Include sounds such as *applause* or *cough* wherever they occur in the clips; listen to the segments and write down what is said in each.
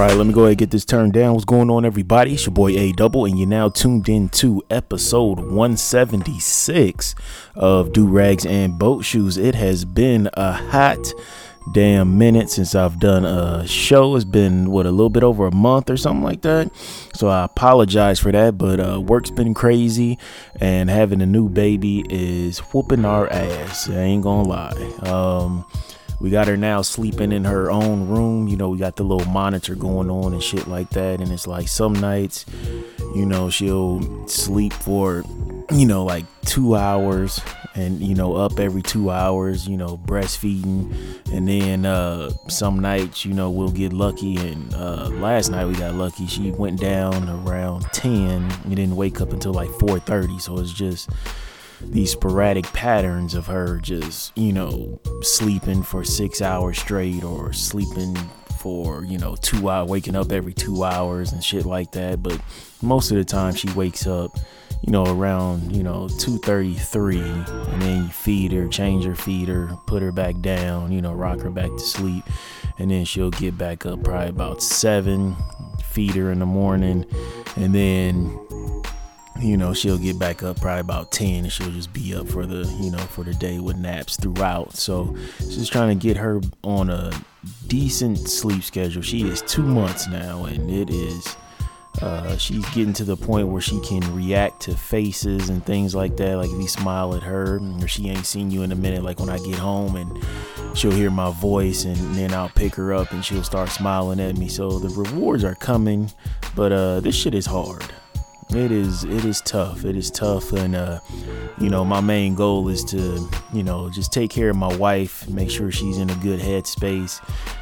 Right, let me go ahead and get this turned down. What's going on, everybody? It's your boy A Double, and you're now tuned in to episode 176 of Do Rags and Boat Shoes. It has been a hot damn minute since I've done a show. It's been what a little bit over a month or something like that. So I apologize for that, but uh, work's been crazy, and having a new baby is whooping our ass. I ain't gonna lie. Um, we got her now sleeping in her own room. You know, we got the little monitor going on and shit like that. And it's like some nights, you know, she'll sleep for, you know, like two hours and, you know, up every two hours, you know, breastfeeding. And then uh, some nights, you know, we'll get lucky. And uh, last night we got lucky. She went down around 10. We didn't wake up until like 4.30. So it's just these sporadic patterns of her just, you know, sleeping for six hours straight or sleeping for, you know, two hours, waking up every two hours and shit like that. But most of the time she wakes up, you know, around, you know, 2.33 and then you feed her, change her feeder, put her back down, you know, rock her back to sleep. And then she'll get back up probably about seven, feed her in the morning. And then you know she'll get back up probably about 10 and she'll just be up for the you know for the day with naps throughout. So just trying to get her on a decent sleep schedule. She is two months now and it is uh, she's getting to the point where she can react to faces and things like that like if you smile at her or she ain't seen you in a minute like when i get home and she'll hear my voice and then i'll pick her up and she'll start smiling at me. So the rewards are coming but uh, this shit is hard it is it is tough. It is tough and uh you know my main goal is to you know just take care of my wife make sure she's in a good headspace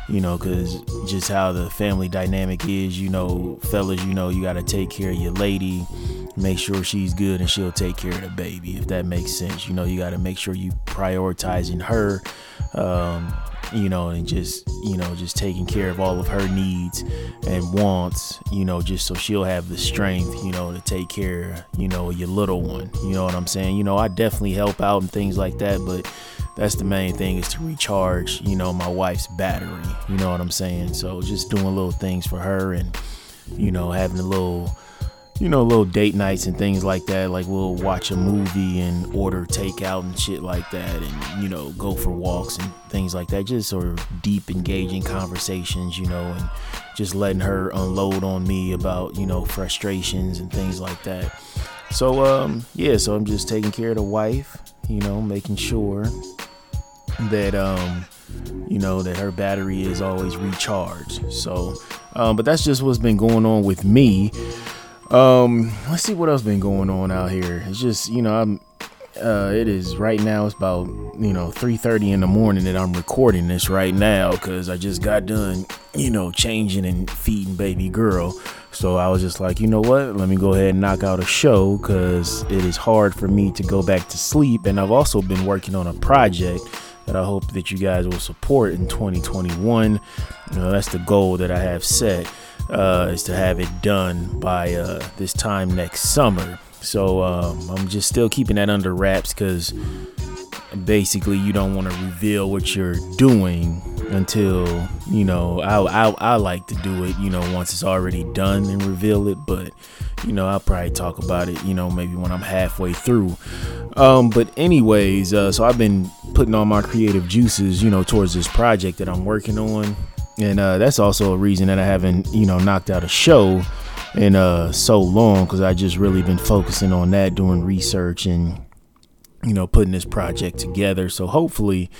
you know because just how the family dynamic is you know fellas you know you got to take care of your lady make sure she's good and she'll take care of the baby if that makes sense. You know you got to make sure you prioritizing her um you know, and just, you know, just taking care of all of her needs and wants, you know, just so she'll have the strength, you know, to take care, you know, your little one. You know what I'm saying? You know, I definitely help out and things like that, but that's the main thing is to recharge, you know, my wife's battery. You know what I'm saying? So just doing little things for her and, you know, having a little you know, little date nights and things like that. Like we'll watch a movie and order takeout and shit like that, and you know, go for walks and things like that. Just sort of deep, engaging conversations, you know, and just letting her unload on me about you know frustrations and things like that. So um, yeah, so I'm just taking care of the wife, you know, making sure that um, you know, that her battery is always recharged. So, um, but that's just what's been going on with me. Um, let's see what else been going on out here. It's just, you know, I'm uh it is right now it's about, you know, 3:30 in the morning that I'm recording this right now cuz I just got done, you know, changing and feeding baby girl. So I was just like, you know what? Let me go ahead and knock out a show cuz it is hard for me to go back to sleep and I've also been working on a project that I hope that you guys will support in 2021. You know, that's the goal that I have set uh, is to have it done by uh, this time next summer. So um, I'm just still keeping that under wraps because basically you don't want to reveal what you're doing until you know I, I I like to do it you know once it's already done and reveal it but you know I'll probably talk about it you know maybe when I'm halfway through um but anyways uh, so I've been putting all my creative juices you know towards this project that I'm working on and uh, that's also a reason that I haven't you know knocked out a show in uh so long because I just really been focusing on that doing research and you know putting this project together so hopefully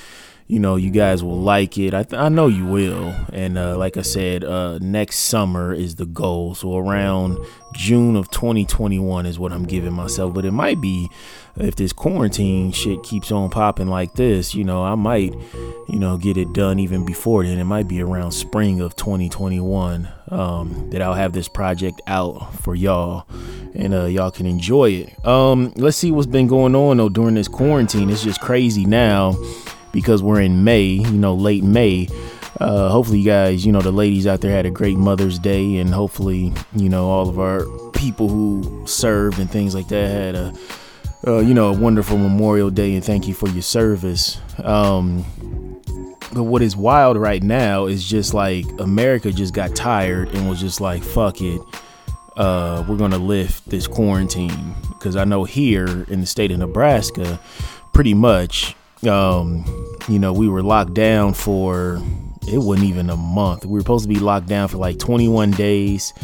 you know you guys will like it. I th- I know you will. And uh, like I said, uh, next summer is the goal. So around June of 2021 is what I'm giving myself. But it might be if this quarantine shit keeps on popping like this, you know, I might, you know, get it done even before then. It might be around spring of 2021 um, that I'll have this project out for y'all and uh, y'all can enjoy it. Um, let's see what's been going on though during this quarantine. It's just crazy now because we're in May, you know, late May. Uh, hopefully, you guys, you know, the ladies out there had a great Mother's Day, and hopefully, you know, all of our people who served and things like that had a, uh, you know, a wonderful Memorial Day, and thank you for your service. Um, but what is wild right now is just like America just got tired and was just like, fuck it. Uh, we're gonna lift this quarantine because I know here in the state of Nebraska, pretty much um, you know, we were locked down for it wasn't even a month. We were supposed to be locked down for like 21 days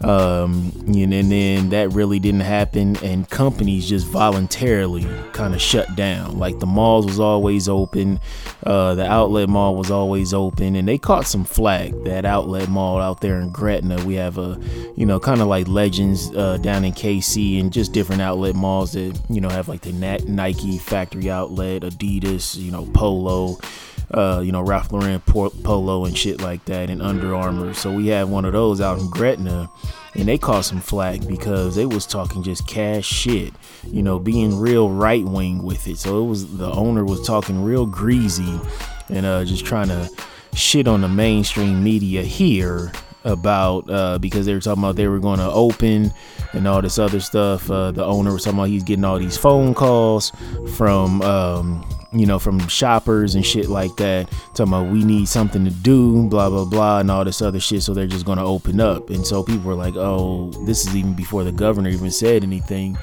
um, and then that really didn't happen and companies just voluntarily kind of shut down. Like the malls was always open uh, the outlet mall was always open and they caught some flack. That outlet mall out there in gretna we have a you know kind of like legends uh, down in kc and just different outlet malls that you know have like the nike factory outlet adidas you know polo uh, you know, Ralph Lauren polo and shit like that, and Under Armour. So we had one of those out in Gretna, and they caught some flack because they was talking just cash shit, you know, being real right wing with it. So it was the owner was talking real greasy and uh, just trying to shit on the mainstream media here about uh, because they were talking about they were going to open and all this other stuff. Uh, the owner was talking about he's getting all these phone calls from um, you know, from shoppers and shit like that, talking about we need something to do, blah blah blah, and all this other shit. So they're just gonna open up, and so people were like, oh, this is even before the governor even said anything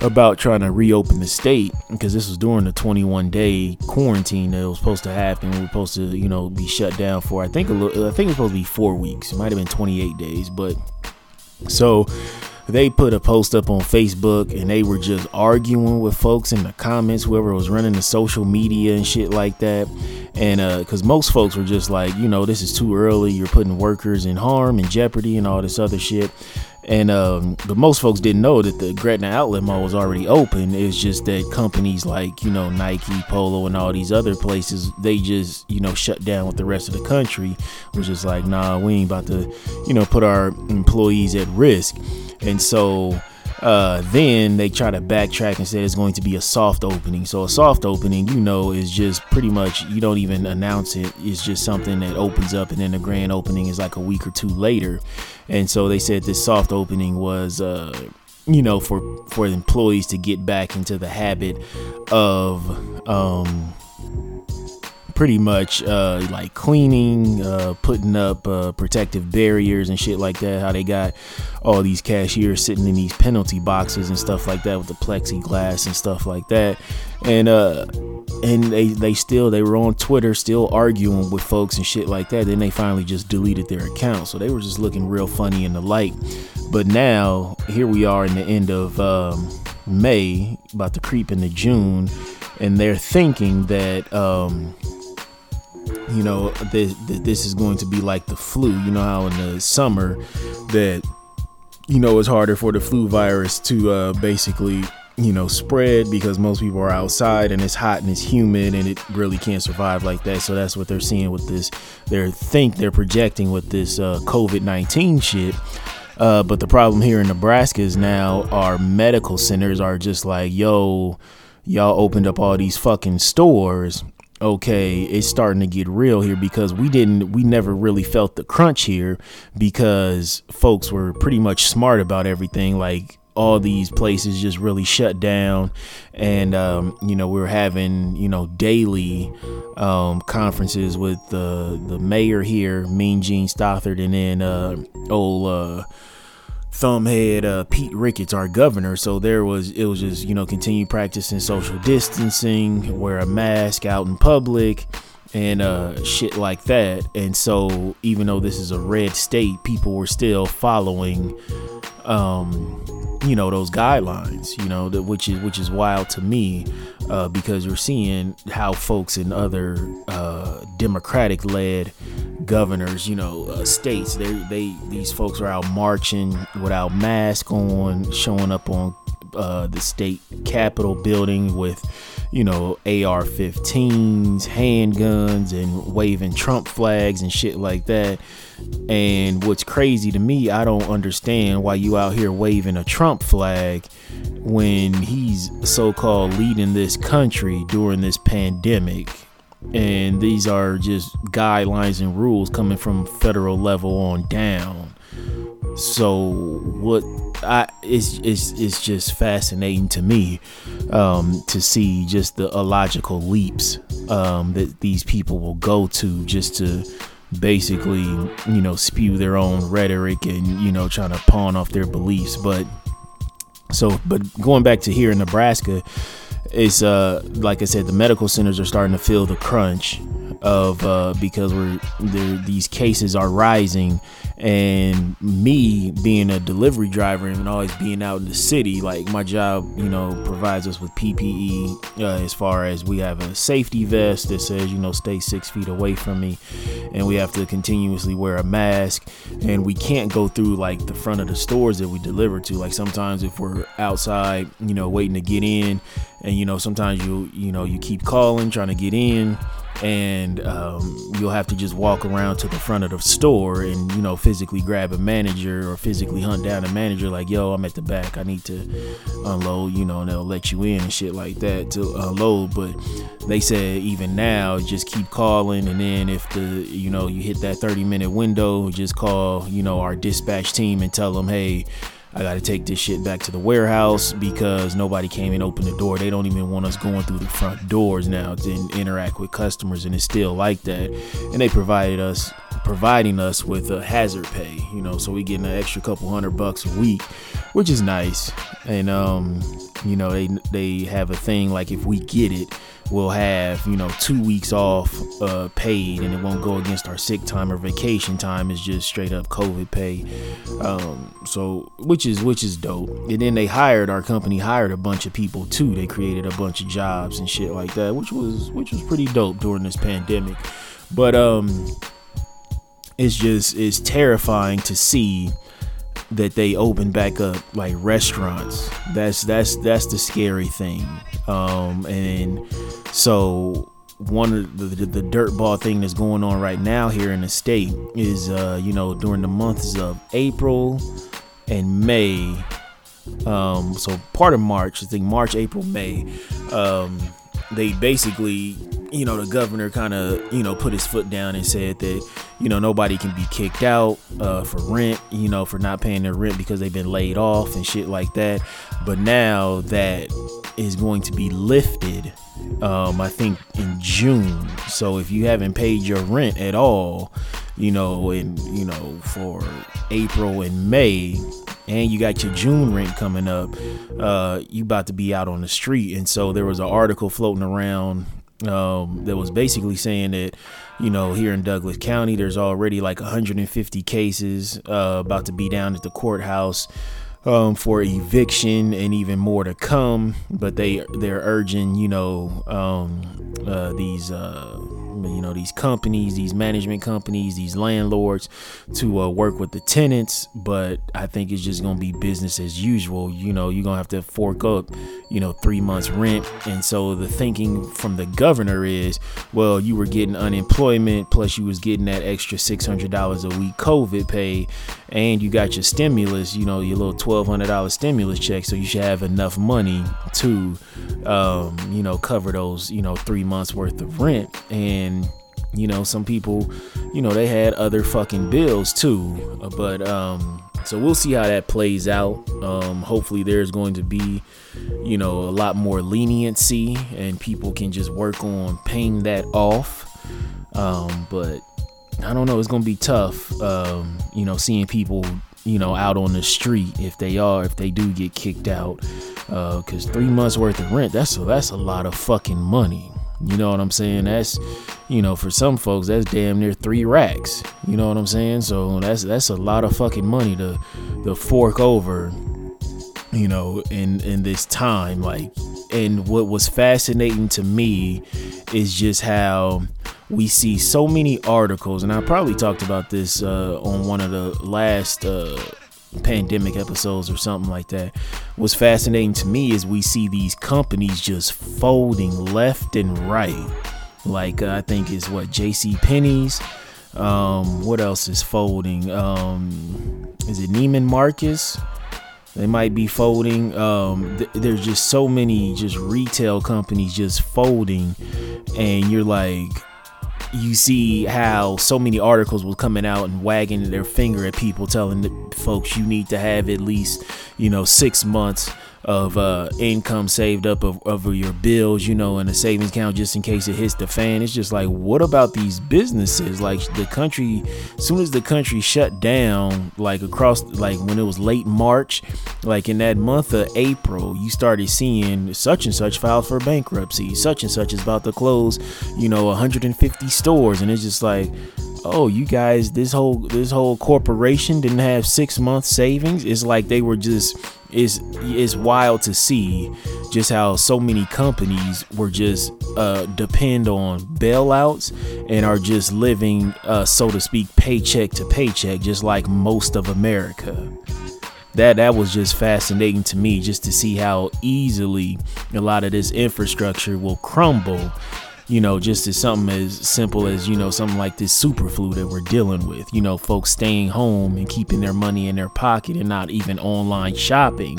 about trying to reopen the state because this was during the 21 day quarantine that was supposed to happen. We were supposed to, you know, be shut down for I think a little, I think it was supposed to be four weeks. It might have been 28 days, but so they put a post up on Facebook and they were just arguing with folks in the comments, whoever was running the social media and shit like that. And uh, because most folks were just like, you know, this is too early. You're putting workers in harm and jeopardy and all this other shit. And um, but most folks didn't know that the Gretna Outlet Mall was already open. It's just that companies like you know Nike, Polo, and all these other places they just you know shut down with the rest of the country. Was just like, nah, we ain't about to you know put our employees at risk. And so uh, then they try to backtrack and say it's going to be a soft opening. So a soft opening, you know, is just pretty much you don't even announce it. It's just something that opens up, and then the grand opening is like a week or two later. And so they said this soft opening was. Uh, you know, for for employees to get back into the habit of um, pretty much uh, like cleaning, uh, putting up uh, protective barriers and shit like that. How they got all these cashiers sitting in these penalty boxes and stuff like that with the plexiglass and stuff like that. And uh, and they they still they were on Twitter still arguing with folks and shit like that. Then they finally just deleted their account, so they were just looking real funny in the light. But now here we are in the end of um, May, about to creep into June, and they're thinking that. Um, you know this, this is going to be like the flu. You know how in the summer that you know it's harder for the flu virus to uh, basically you know spread because most people are outside and it's hot and it's humid and it really can't survive like that. So that's what they're seeing with this they think they're projecting with this uh, covid-19 shit. Uh, but the problem here in nebraska is now our medical centers are just like yo y'all opened up all these fucking stores okay, it's starting to get real here because we didn't, we never really felt the crunch here because folks were pretty much smart about everything. Like all these places just really shut down, and um, you know we are having you know daily um, conferences with the the mayor here, Mean Gene Stothert and then uh, old. Uh, thumbhead uh, Pete Ricketts, our governor. So there was it was just you know continue practicing social distancing, wear a mask out in public, and uh, shit like that. And so, even though this is a red state, people were still following, um, you know, those guidelines. You know, which is which is wild to me uh, because you're seeing how folks in other uh, Democratic-led governors, you know, uh, states, they they these folks are out marching without mask on, showing up on uh, the state capitol building with you know, AR 15s, handguns, and waving Trump flags and shit like that. And what's crazy to me, I don't understand why you out here waving a Trump flag when he's so called leading this country during this pandemic. And these are just guidelines and rules coming from federal level on down. So what I it's it's it's just fascinating to me um, to see just the illogical leaps um, that these people will go to just to basically you know spew their own rhetoric and you know trying to pawn off their beliefs. But so but going back to here in Nebraska, it's uh like I said, the medical centers are starting to feel the crunch of uh, because we're these cases are rising and me being a delivery driver and always being out in the city like my job you know provides us with ppe uh, as far as we have a safety vest that says you know stay six feet away from me. And we have to continuously wear a mask. And we can't go through like the front of the stores that we deliver to. Like sometimes if we're outside you know waiting to get in and you know sometimes you you know you keep calling trying to get in and um, you'll have to just walk around to the front of the store and you know physically grab a manager or physically hunt down a manager like yo i'm at the back. I need to unload you know and they'll let you in and shit like that to unload. But they said even now just keep calling. And then if the you know you hit that 30 minute window just call you know our dispatch team and tell them hey I got to take this shit back to the warehouse because nobody came and opened the door. They don't even want us going through the front doors now to interact with customers, and it's still like that. And they provided us, providing us with a hazard pay, you know, so we getting an extra couple hundred bucks a week, which is nice. And um, you know, they they have a thing like if we get it we'll have you know two weeks off uh, paid and it won't go against our sick time or vacation time. It's just straight up covid pay. Um, so which is which is dope. And then they hired our company hired a bunch of people too. They created a bunch of jobs and shit like that which was which was pretty dope during this pandemic. But um it's just it's terrifying to see that they open back up like restaurants. That's that's that's the scary thing. Um, and so one of the, the, the dirtball thing that's going on right now here in the state is uh, you know during the months of April and May. Um, so part of March, I think March, April, May. Um, they basically you know, the governor kind of, you know, put his foot down and said that, you know, nobody can be kicked out uh, for rent, you know, for not paying their rent because they've been laid off and shit like that. But now that is going to be lifted, um, I think in June. So if you haven't paid your rent at all, you know, in, you know, for April and May, and you got your June rent coming up, uh, you about to be out on the street. And so there was an article floating around um, that was basically saying that you know here in Douglas County there's already like 150 cases uh, about to be down at the courthouse um, for eviction and even more to come but they they're urging you know um, uh, these uh, you know these companies these management companies these landlords to uh, work with the tenants but i think it's just gonna be business as usual. You know you're gonna have to fork up you know three months rent. And so the thinking from the governor is well you were getting unemployment plus you was getting that extra $600 a week covid pay and you got your stimulus you know your little $1200 stimulus check so you should have enough money to um, you know cover those you know three months worth of rent. And you know some people you know they had other fucking bills too. But um so we'll see how that plays out. Um hopefully there's going to be you know a lot more leniency and people can just work on paying that off. Um but i don't know. It's gonna be tough um you know seeing people you know out on the street if they are if they do get kicked out Uh, because uh, three months worth of rent that's a, that's a lot of fucking money You know what I'm saying? That's you know, for some folks that's damn near three racks. You know what I'm saying? So that's that's a lot of fucking money to to fork over, you know, in in this time. Like and what was fascinating to me is just how we see so many articles, and I probably talked about this uh, on one of the last uh, pandemic episodes or something like that. What's fascinating to me is we see these companies just folding left and right. Like uh, I think is what J.C. Penney's. Um, what else is folding? Um, is it Neiman Marcus? They might be folding. Um, th- there's just so many just retail companies just folding, and you're like, you see how so many articles were coming out and wagging their finger at people, telling the folks you need to have at least, you know, six months of uh, income saved up of, over your bills, you know, in a savings account just in case it hits the fan. It's just like, what about these businesses? Like the country, soon as the country shut down, like across, like when it was late March, like in that month of April, you started seeing such and such filed for bankruptcy, such and such is about to close, you know, 150 stores, and it's just like, oh you guys this whole this whole corporation didn't have six months savings. It's like they were just it's it's wild to see just how so many companies were just uh, depend on bailouts and are just living uh, so to speak paycheck to paycheck just like most of america. That that was just fascinating to me just to see how easily a lot of this infrastructure will crumble you know, just as something as simple as, you know, something like this super flu that we're dealing with, you know, folks staying home and keeping their money in their pocket and not even online shopping,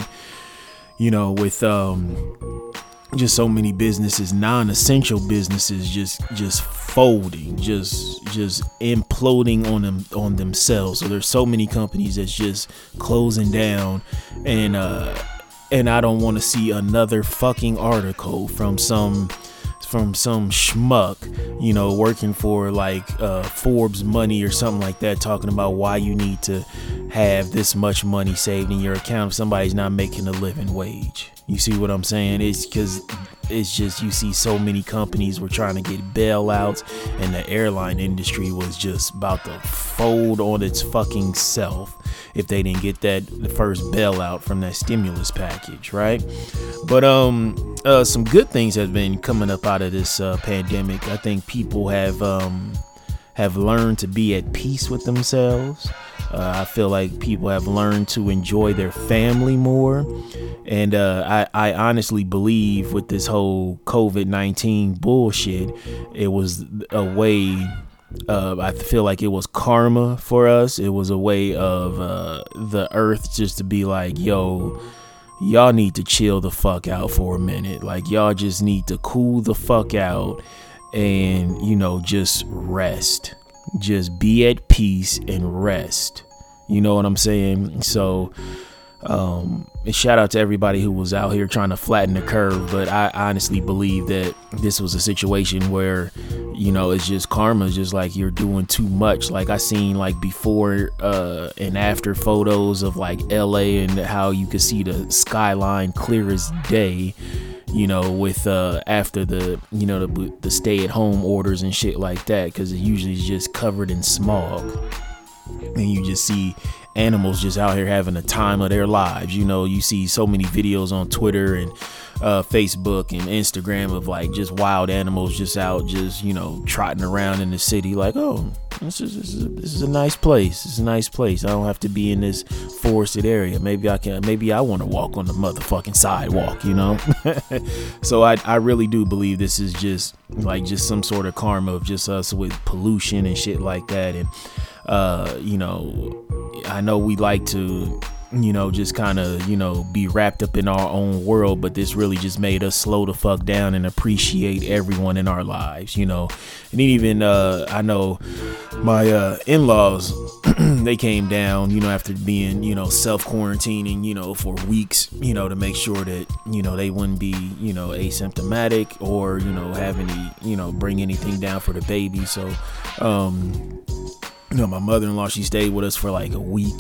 you know, with um just so many businesses, non-essential businesses just just folding, just just imploding on them on themselves. So there's so many companies that's just closing down and uh and I don't want to see another fucking article from some from some schmuck, you know, working for like uh, Forbes Money or something like that, talking about why you need to have this much money saved in your account if somebody's not making a living wage. You see what I'm saying? It's because it's just you see so many companies were trying to get bailouts, and the airline industry was just about to fold on its fucking self if they didn't get that the first bailout from that stimulus package, right? But um, uh, some good things have been coming up out of this uh, pandemic. I think people have um have learned to be at peace with themselves. Uh, I feel like people have learned to enjoy their family more. And uh, I, I honestly believe with this whole COVID 19 bullshit, it was a way. Uh, I feel like it was karma for us. It was a way of uh, the earth just to be like, yo, y'all need to chill the fuck out for a minute. Like, y'all just need to cool the fuck out and, you know, just rest. Just be at peace and rest. You know what I'm saying? So, um, shout out to everybody who was out here trying to flatten the curve, but I honestly believe that this was a situation where, you know, it's just karma, it's just like you're doing too much. Like I seen like before uh, and after photos of like LA and how you could see the skyline clear as day you know, with uh, after the you know the, the stay at home orders and shit like that, because it usually is just covered in smog, and you just see animals just out here having a time of their lives. You know, you see so many videos on Twitter and uh, Facebook and Instagram of like just wild animals just out, just you know, trotting around in the city. Like, oh, this is this is a, this is a nice place. It's a nice place. I don't have to be in this forested area. Maybe I can. Maybe I want to walk on the motherfucking sidewalk. You know. *laughs* so I I really do believe this is just like just some sort of karma of just us with pollution and shit like that and uh you know I know we like to you know, just kind of, you know, be wrapped up in our own world, but this really just made us slow the fuck down and appreciate everyone in our lives, you know. And even uh I know my uh in-laws they came down, you know, after being, you know, self-quarantining, you know, for weeks, you know, to make sure that, you know, they wouldn't be, you know, asymptomatic or, you know, have any, you know, bring anything down for the baby. So um you know, my mother-in-law, she stayed with us for like a week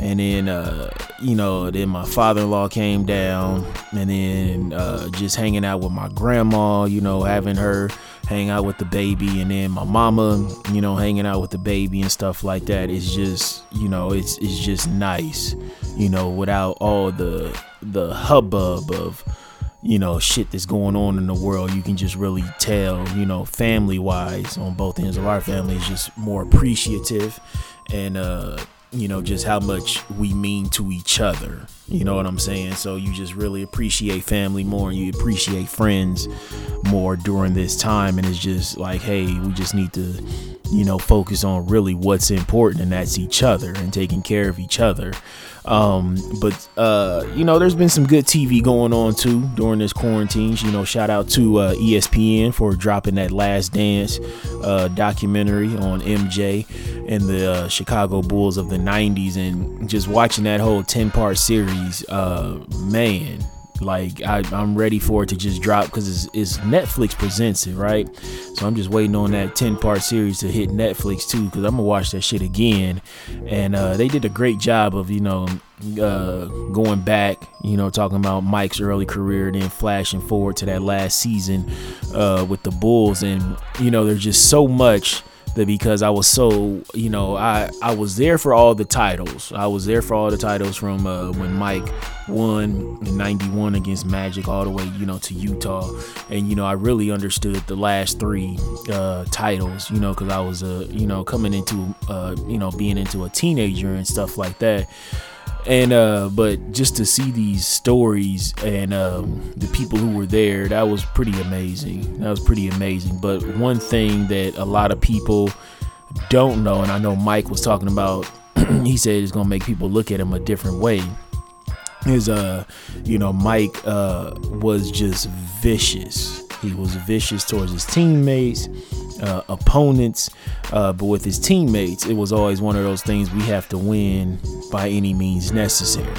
and then uh, you know then my father-in-law came down and then uh, just hanging out with my grandma you know having her hang out with the baby and then my mama you know hanging out with the baby and stuff like that. It's just you know it's it's just nice you know without all the the hubbub of you know shit that's going on in the world. You can just really tell you know family wise on both ends of our family is just more appreciative. And uh you know just how much we mean to each other. You know what i'm saying? So you just really appreciate family more and you appreciate friends more during this time. And it's just like hey we just need to you know focus on really what's important and that's each other and taking care of each other um, but uh, you know, there's been some good TV going on too during this quarantine. You know, shout out to uh, ESPN for dropping that Last Dance uh, documentary on MJ and the uh, Chicago Bulls of the '90s, and just watching that whole 10-part series. Uh, man, like I, am ready for it to just drop because it's, it's, Netflix presents it, right? So I'm just waiting on that 10 part series to hit Netflix too because I'm gonna watch that shit again. And uh, they did a great job of you know uh, going back, you know, talking about Mike's early career, then flashing forward to that last season uh, with the Bulls, and you know, there's just so much that because I was so, you know, I I was there for all the titles. I was there for all the titles from uh, when Mike won in 91 against Magic all the way, you know, to Utah. And, you know, I really understood the last three uh, titles, you know, because I was, uh, you know, coming into, uh, you know, being into a teenager and stuff like that and uh but just to see these stories and um the people who were there that was pretty amazing. That was pretty amazing. But one thing that a lot of people don't know and i know mike was talking about *clears throat* he said it's gonna make people look at him a different way is uh you know mike uh was just vicious. He was vicious towards his teammates uh, opponents, uh, but with his teammates, it was always one of those things we have to win by any means necessary.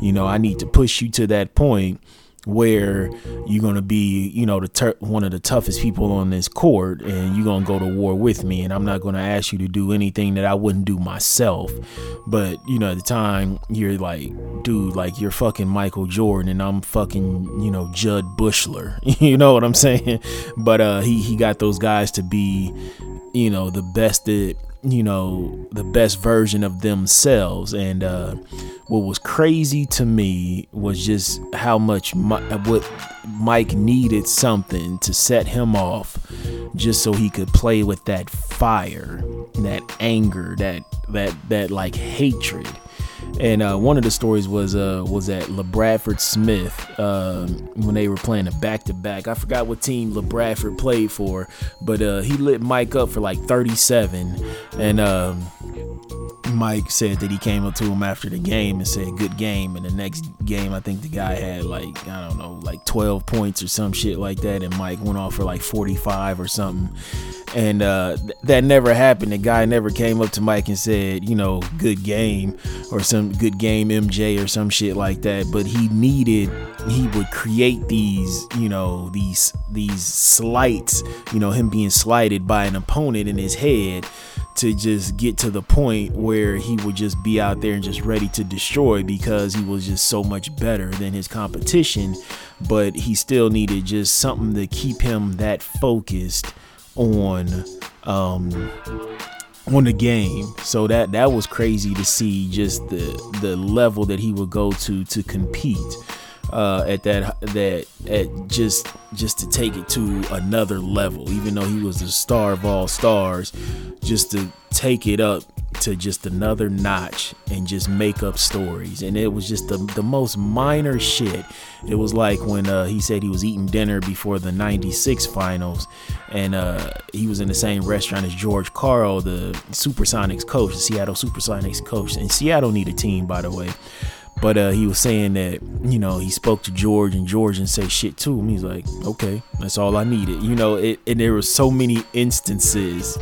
You know, I need to push you to that point where you're gonna be, you know, the ter- one of the toughest people on this court, and you're gonna go to war with me, and I'm not gonna ask you to do anything that I wouldn't do myself. But you know, at the time, you're like, dude, like you're fucking Michael Jordan, and I'm fucking, you know, Judd Buechler. *laughs* you know what I'm saying? But uh, he he got those guys to be, you know, the best that you know the best version of themselves. And uh, what was crazy to me was just how much my, what Mike needed something to set him off just so he could play with that fire that anger that that that like hatred and uh, one of the stories was uh, was at LaBradford Smith uh, when they were playing a back to back. I forgot what team LaBradford played for, but uh, he lit Mike up for like 37, and um, Mike said that he came up to him after the game and said good game. And the next game, I think the guy had like I don't know, like 12 points or some shit like that, and Mike went off for like 45 or something and uh, th- that never happened. The guy never came up to Mike and said, you know, good game or some good game MJ or some shit like that. But he needed, he would create these, you know, these these slights, you know, him being slighted by an opponent in his head to just get to the point where he would just be out there and just ready to destroy because he was just so much better than his competition. But he still needed just something to keep him that focused on um on the game. So that that was crazy to see just the the level that he would go to to compete uh, at that that at just just to take it to another level even though he was the star of all stars just to take it up to just another notch and just make up stories. And it was just the, the most minor shit. It was like when uh, he said he was eating dinner before the 96 finals and uh, he was in the same restaurant as george karl the supersonics coach the seattle supersonics coach. And seattle need a team by the way but uh, he was saying that you know he spoke to George and George and say shit to him. He's like, okay, that's all I needed. You know, it, and there were so many instances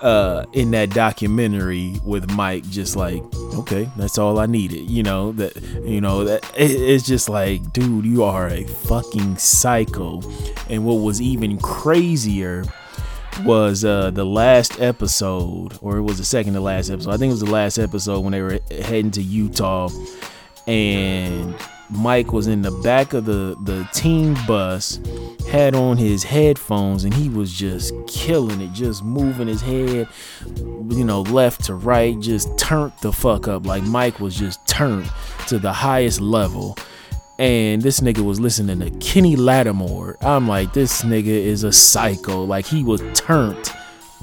uh, in that documentary with Mike, just like, okay, that's all I needed. You know that, you know that it, it's just like, dude, you are a fucking psycho. And what was even crazier was uh, the last episode, or it was the second to last episode. I think it was the last episode when they were heading to Utah, and Mike was in the back of the the team bus, had on his headphones, and he was just killing it, just moving his head, you know, left to right, just turned the fuck up. Like Mike was just turned to the highest level and this nigga was listening to Kenny Lattimore. I'm like, this nigga is a psycho. Like he was turned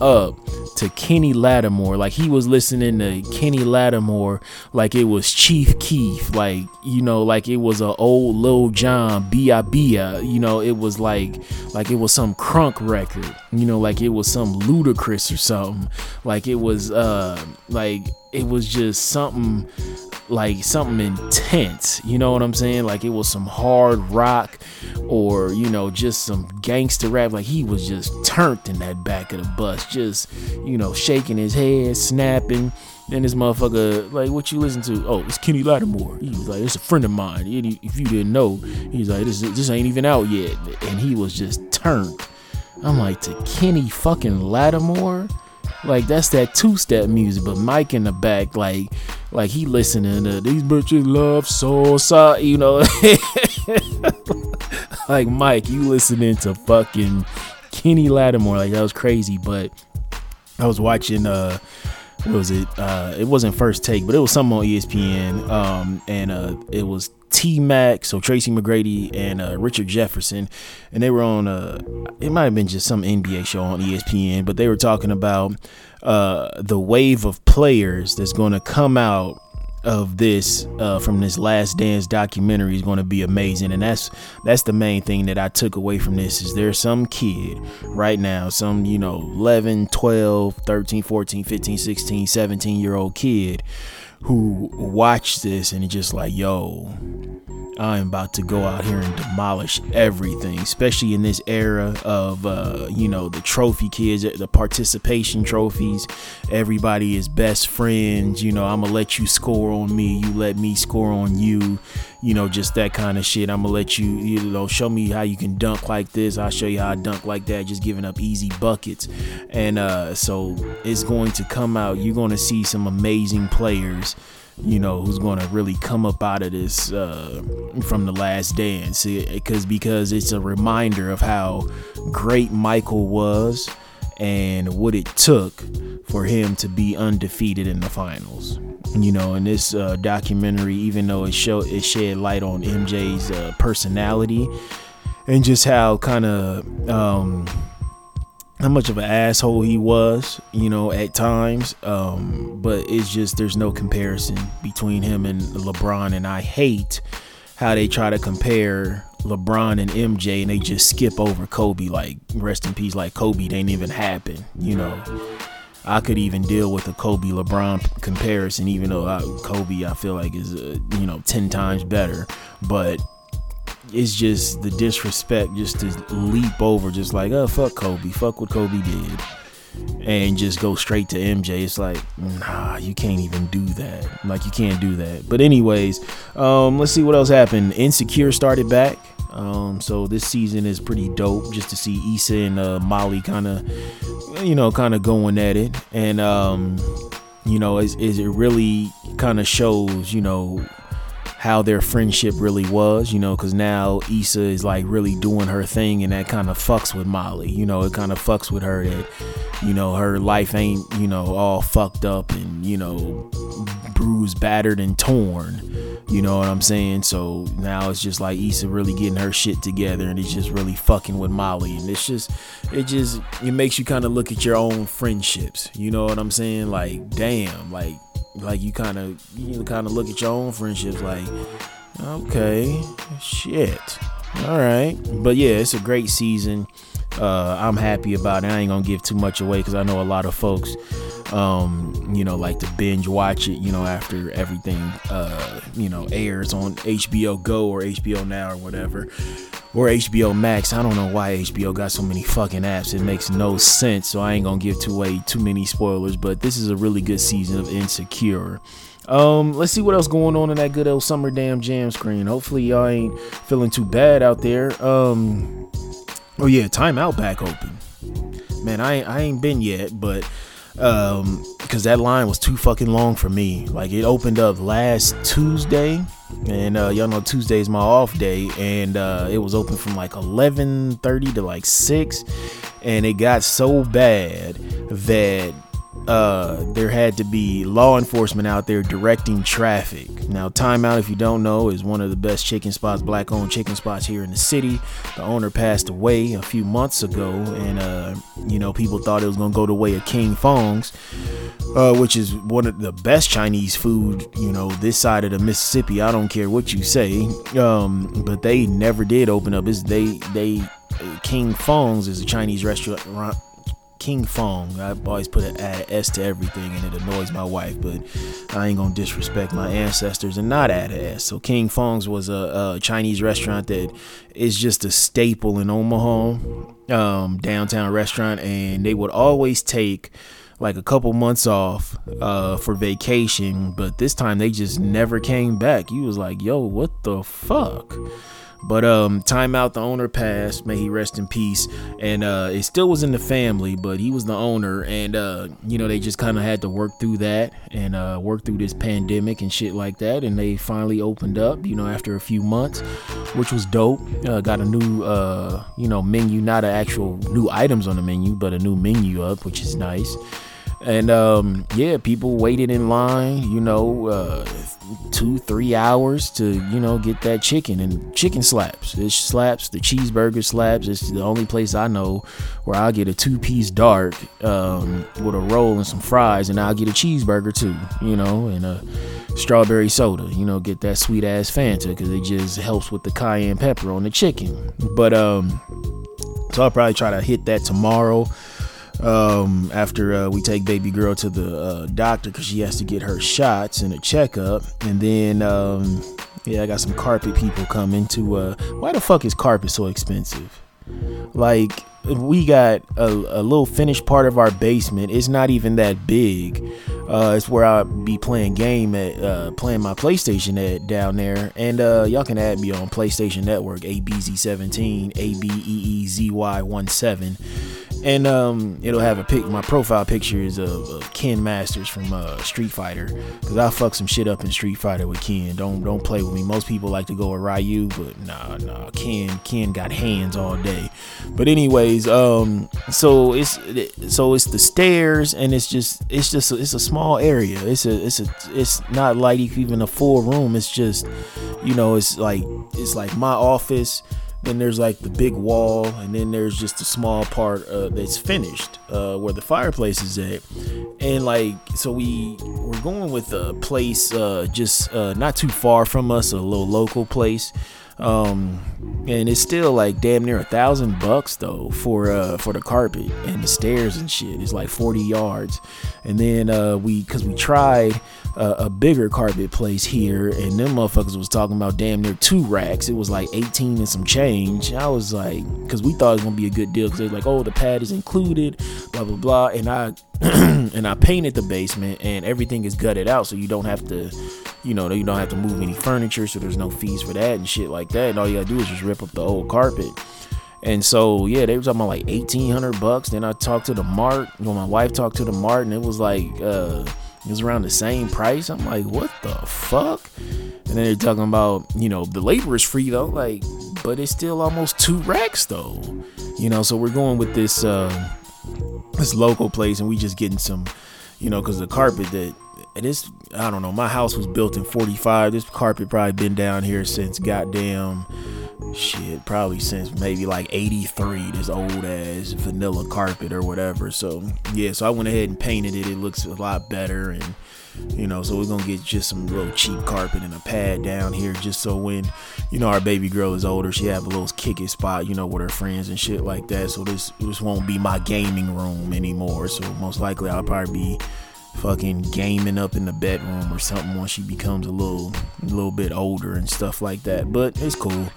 up to Kenny Lattimore. Like he was listening to Kenny Lattimore like it was Chief Keef. Like, you know, like it was a old Lil Jon Bia Bia. You know, it was like like it was some crunk record. You know, like it was some Ludacris or something. Like it was uh like it was just something like something intense. You know what I'm saying? Like it was some hard rock or, you know, just some gangster rap. Like he was just turned in that back of the bus, just, you know, shaking his head, snapping. And this motherfucker, like, what you listen to? Oh, it's Kenny Lattimore. He was like, it's a friend of mine. If you didn't know, he's like, this, this ain't even out yet. And he was just turned. I'm like, to Kenny fucking Lattimore? Like that's that two step music, but Mike in the back, like like he listening to these bitches love soul, so you know. *laughs* like Mike, you listening to fucking Kenny Lattimore, like that was crazy. But I was watching uh what was it? Uh it wasn't first take, but it was something on ESPN. Um and uh it was T Mac, so Tracy McGrady and uh, Richard Jefferson, and they were on. Uh, it might have been just some NBA show on ESPN, but they were talking about uh, the wave of players that's going to come out of this uh, from this last dance documentary is going to be amazing and that's that's the main thing that i took away from this is there's some kid right now some you know 11 12 13 14 15 16 17 year old kid who watch this and just like, yo, I'm about to go out here and demolish everything, especially in this era of, uh, you know, the trophy kids, the participation trophies. Everybody is best friends. You know, I'm going to let you score on me. You let me score on you. You know, just that kind of shit. I'm going to let you, you know, show me how you can dunk like this. I'll show you how I dunk like that, just giving up easy buckets. And uh, so it's going to come out. You're going to see some amazing players you know, who's going to really come up out of this uh, from the last dance. Because because it's a reminder of how great Michael was and what it took for him to be undefeated in the finals. You know, in this uh, documentary, even though it show it shed light on MJ's uh, personality and just how kind of um, how much of an asshole he was, you know, at times. Um, but it's just there's no comparison between him and LeBron, and I hate how they try to compare LeBron and MJ, and they just skip over Kobe. Like rest in peace, like Kobe didn't even happen, you know. I could even deal with a Kobe LeBron comparison, even though I, Kobe I feel like is uh, you know ten times better. But it's just the disrespect just to leap over just like oh fuck Kobe fuck what Kobe did and just go straight to MJ it's like nah you can't even do that. Like you can't do that. But anyways um let's see what else happened. Insecure started back. Um so this season is pretty dope just to see Issa and uh, Molly kind of you know kind of going at it. And um you know is, is it really kind of shows you know how their friendship really was, you know, because now Issa is like really doing her thing and that kind of fucks with Molly. You know, it kind of fucks with her that, you know, her life ain't, you know, all fucked up and, you know, bruised, battered, and torn. You know what I'm saying? So now it's just like Issa really getting her shit together and it's just really fucking with Molly. And it's just, it just, it makes you kind of look at your own friendships. You know what I'm saying? Like, damn, like, like you kind of you kind of look at your own friendships like okay shit. All right but yeah it's a great season. Uh, i'm happy about it. I ain't gonna give too much away because i know a lot of folks um, you know like to binge watch it you know after everything uh, you know airs on hbo go or hbo now or whatever or HBO Max. I don't know why HBO got so many fucking apps. It makes no sense. So I ain't gonna give too away too many spoilers. But this is a really good season of Insecure. Um, let's see what else going on in that good old summer damn jam screen. Hopefully y'all ain't feeling too bad out there. Um, oh yeah, timeout back open. man, I I ain't been yet, but um, because that line was too fucking long for me. Like it opened up last Tuesday, and uh, y'all know Tuesday is my off day, and uh, it was open from like 11:30 to like six, and it got so bad that uh, there had to be law enforcement out there directing traffic. Now, Timeout, if you don't know, is one of the best chicken spots, black owned chicken spots here in the city. The owner passed away a few months ago, and, uh, you know, people thought it was to go the way of King Fong's, uh, which is one of the best Chinese food, you know, this side of the Mississippi. I don't care what you say. Um, but they never did open up. It's, they, they, King Fong's is a Chinese restaurant King Fong. I always put an S to everything, and it annoys my wife, but I ain't gonna disrespect my ancestors and not add an S. So King Fong's was a, a Chinese restaurant that is just a staple in Omaha, um, downtown restaurant, and they would always take like a couple months off uh, for vacation, but this time they just never came back. You was like, yo, what the fuck? But um, timeout, the owner passed. May he rest in peace. And uh, it still was in the family, but he was the owner, and uh, you know they just kind of had to work through that and uh, work through this pandemic and shit like that. And they finally opened up, you know, after a few months, which was dope. Uh, got a new, uh, you know, menu, not an actual new items on the menu, but a new menu up, which is nice and um, yeah, people waited in line, you know, uh, two, three hours to, you know, get that chicken. And chicken slaps. It slaps. The cheeseburger slaps. It's the only place I know where I'll get a two piece dark um, with a roll and some fries, and I'll get a cheeseburger too, you know, and a strawberry soda, you know, get that sweet ass Fanta because it just helps with the cayenne pepper on the chicken. But, um, so I'll probably try to hit that tomorrow um, after uh, we take baby girl to the uh, doctor because she has to get her shots and a checkup, and then um, yeah, I got some carpet people coming to. Uh, why the fuck is carpet so expensive? Like we got a, a little finished part of our basement. It's not even that big. Uh, it's where I'll be playing game at, uh, playing my PlayStation at down there. And uh, y'all can add me on PlayStation Network, ABZ17, A B E E Z Y 17 and um, it'll have a pic. My profile picture is of, of Ken Masters from uh, Street Fighter, cause I fuck some shit up in Street Fighter with Ken. Don't don't play with me. Most people like to go with Ryu, but nah nah. Ken Ken got hands all day. But anyways, um, so it's so it's the stairs, and it's just it's just a, it's a small area. It's a it's a it's not like even a full room. It's just you know it's like it's like my office then there's like the big wall, and then there's just a small part uh, that's finished uh, where the fireplace is at. And like, so we we're going with a place uh, just uh, not too far from us, a little local place. Um, and it's still like damn near a thousand bucks though for uh for the carpet and the stairs and shit. It's like 40 yards. And then uh we cause we tried a bigger carpet place here and them motherfuckers was talking about damn near two racks. It was like 18 and some change. I was like, cause we thought it was gonna be a good deal because they're like, oh the pad is included, blah blah blah. And I *clears throat* and I painted the basement and everything is gutted out so you don't have to you know, you don't have to move any furniture, so there's no fees for that and shit like that. And all you gotta do is just rip up the old carpet. And so yeah, they were talking about like eighteen hundred bucks. Then I talked to the Mart. Know, my wife talked to the Mart, and it was like uh, it was around the same price. I'm like, what the fuck? And then they're talking about, you know, the labor is free though, like, but it's still almost two racks though. You know, so we're going with this uh this local place, and we just getting some, you know, because the carpet that and this I don't know. My house was built in 45. This carpet probably been down here since goddamn shit, probably since maybe like 83. This old ass vanilla carpet or whatever. So yeah, so I went ahead and painted it. It looks a lot better and you know so we're gonna get just some real cheap carpet and a pad down here just so when you know our baby girl is older she have a little kicking spot you know with her friends and shit like that so this this won't be my gaming room anymore so most likely i'll probably be fucking gaming up in the bedroom or something once she becomes a little a little bit older and stuff like that. But it's cool.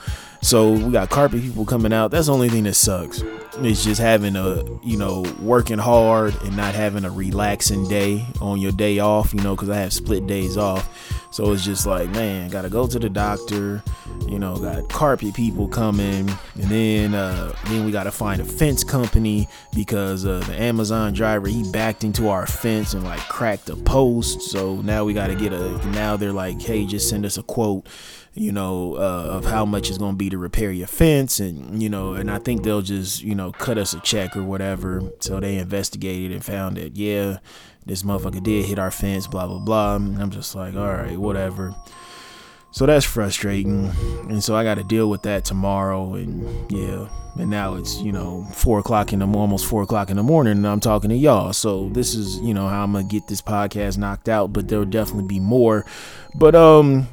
So we got carpet people coming out. That's the only thing that sucks. It's just having a, you know, working hard and not having a relaxing day on your day off, you know, because I have split days off. So it's just like, man, gotta go to the doctor. You know, got carpet people coming, and then uh, then we gotta find a fence company because uh, the Amazon driver he backed into our fence and like cracked a post. So now we gotta get a. Now they're like, hey, just send us a quote you know, uh, of how much it's going to be to repair your fence. And, you know, and I think they'll just, you know, cut us a check or whatever. So they investigated and found that, yeah, this motherfucker did hit our fence, blah, blah, blah. I'm just like, all right, whatever. So that's frustrating. And so I got to deal with that tomorrow. And yeah, and now it's, you know, four o'clock in the almost four o'clock in the morning and I'm talking to y'all. So this is, you know, how I'm going to get this podcast knocked out, but there'll definitely be more. But, um,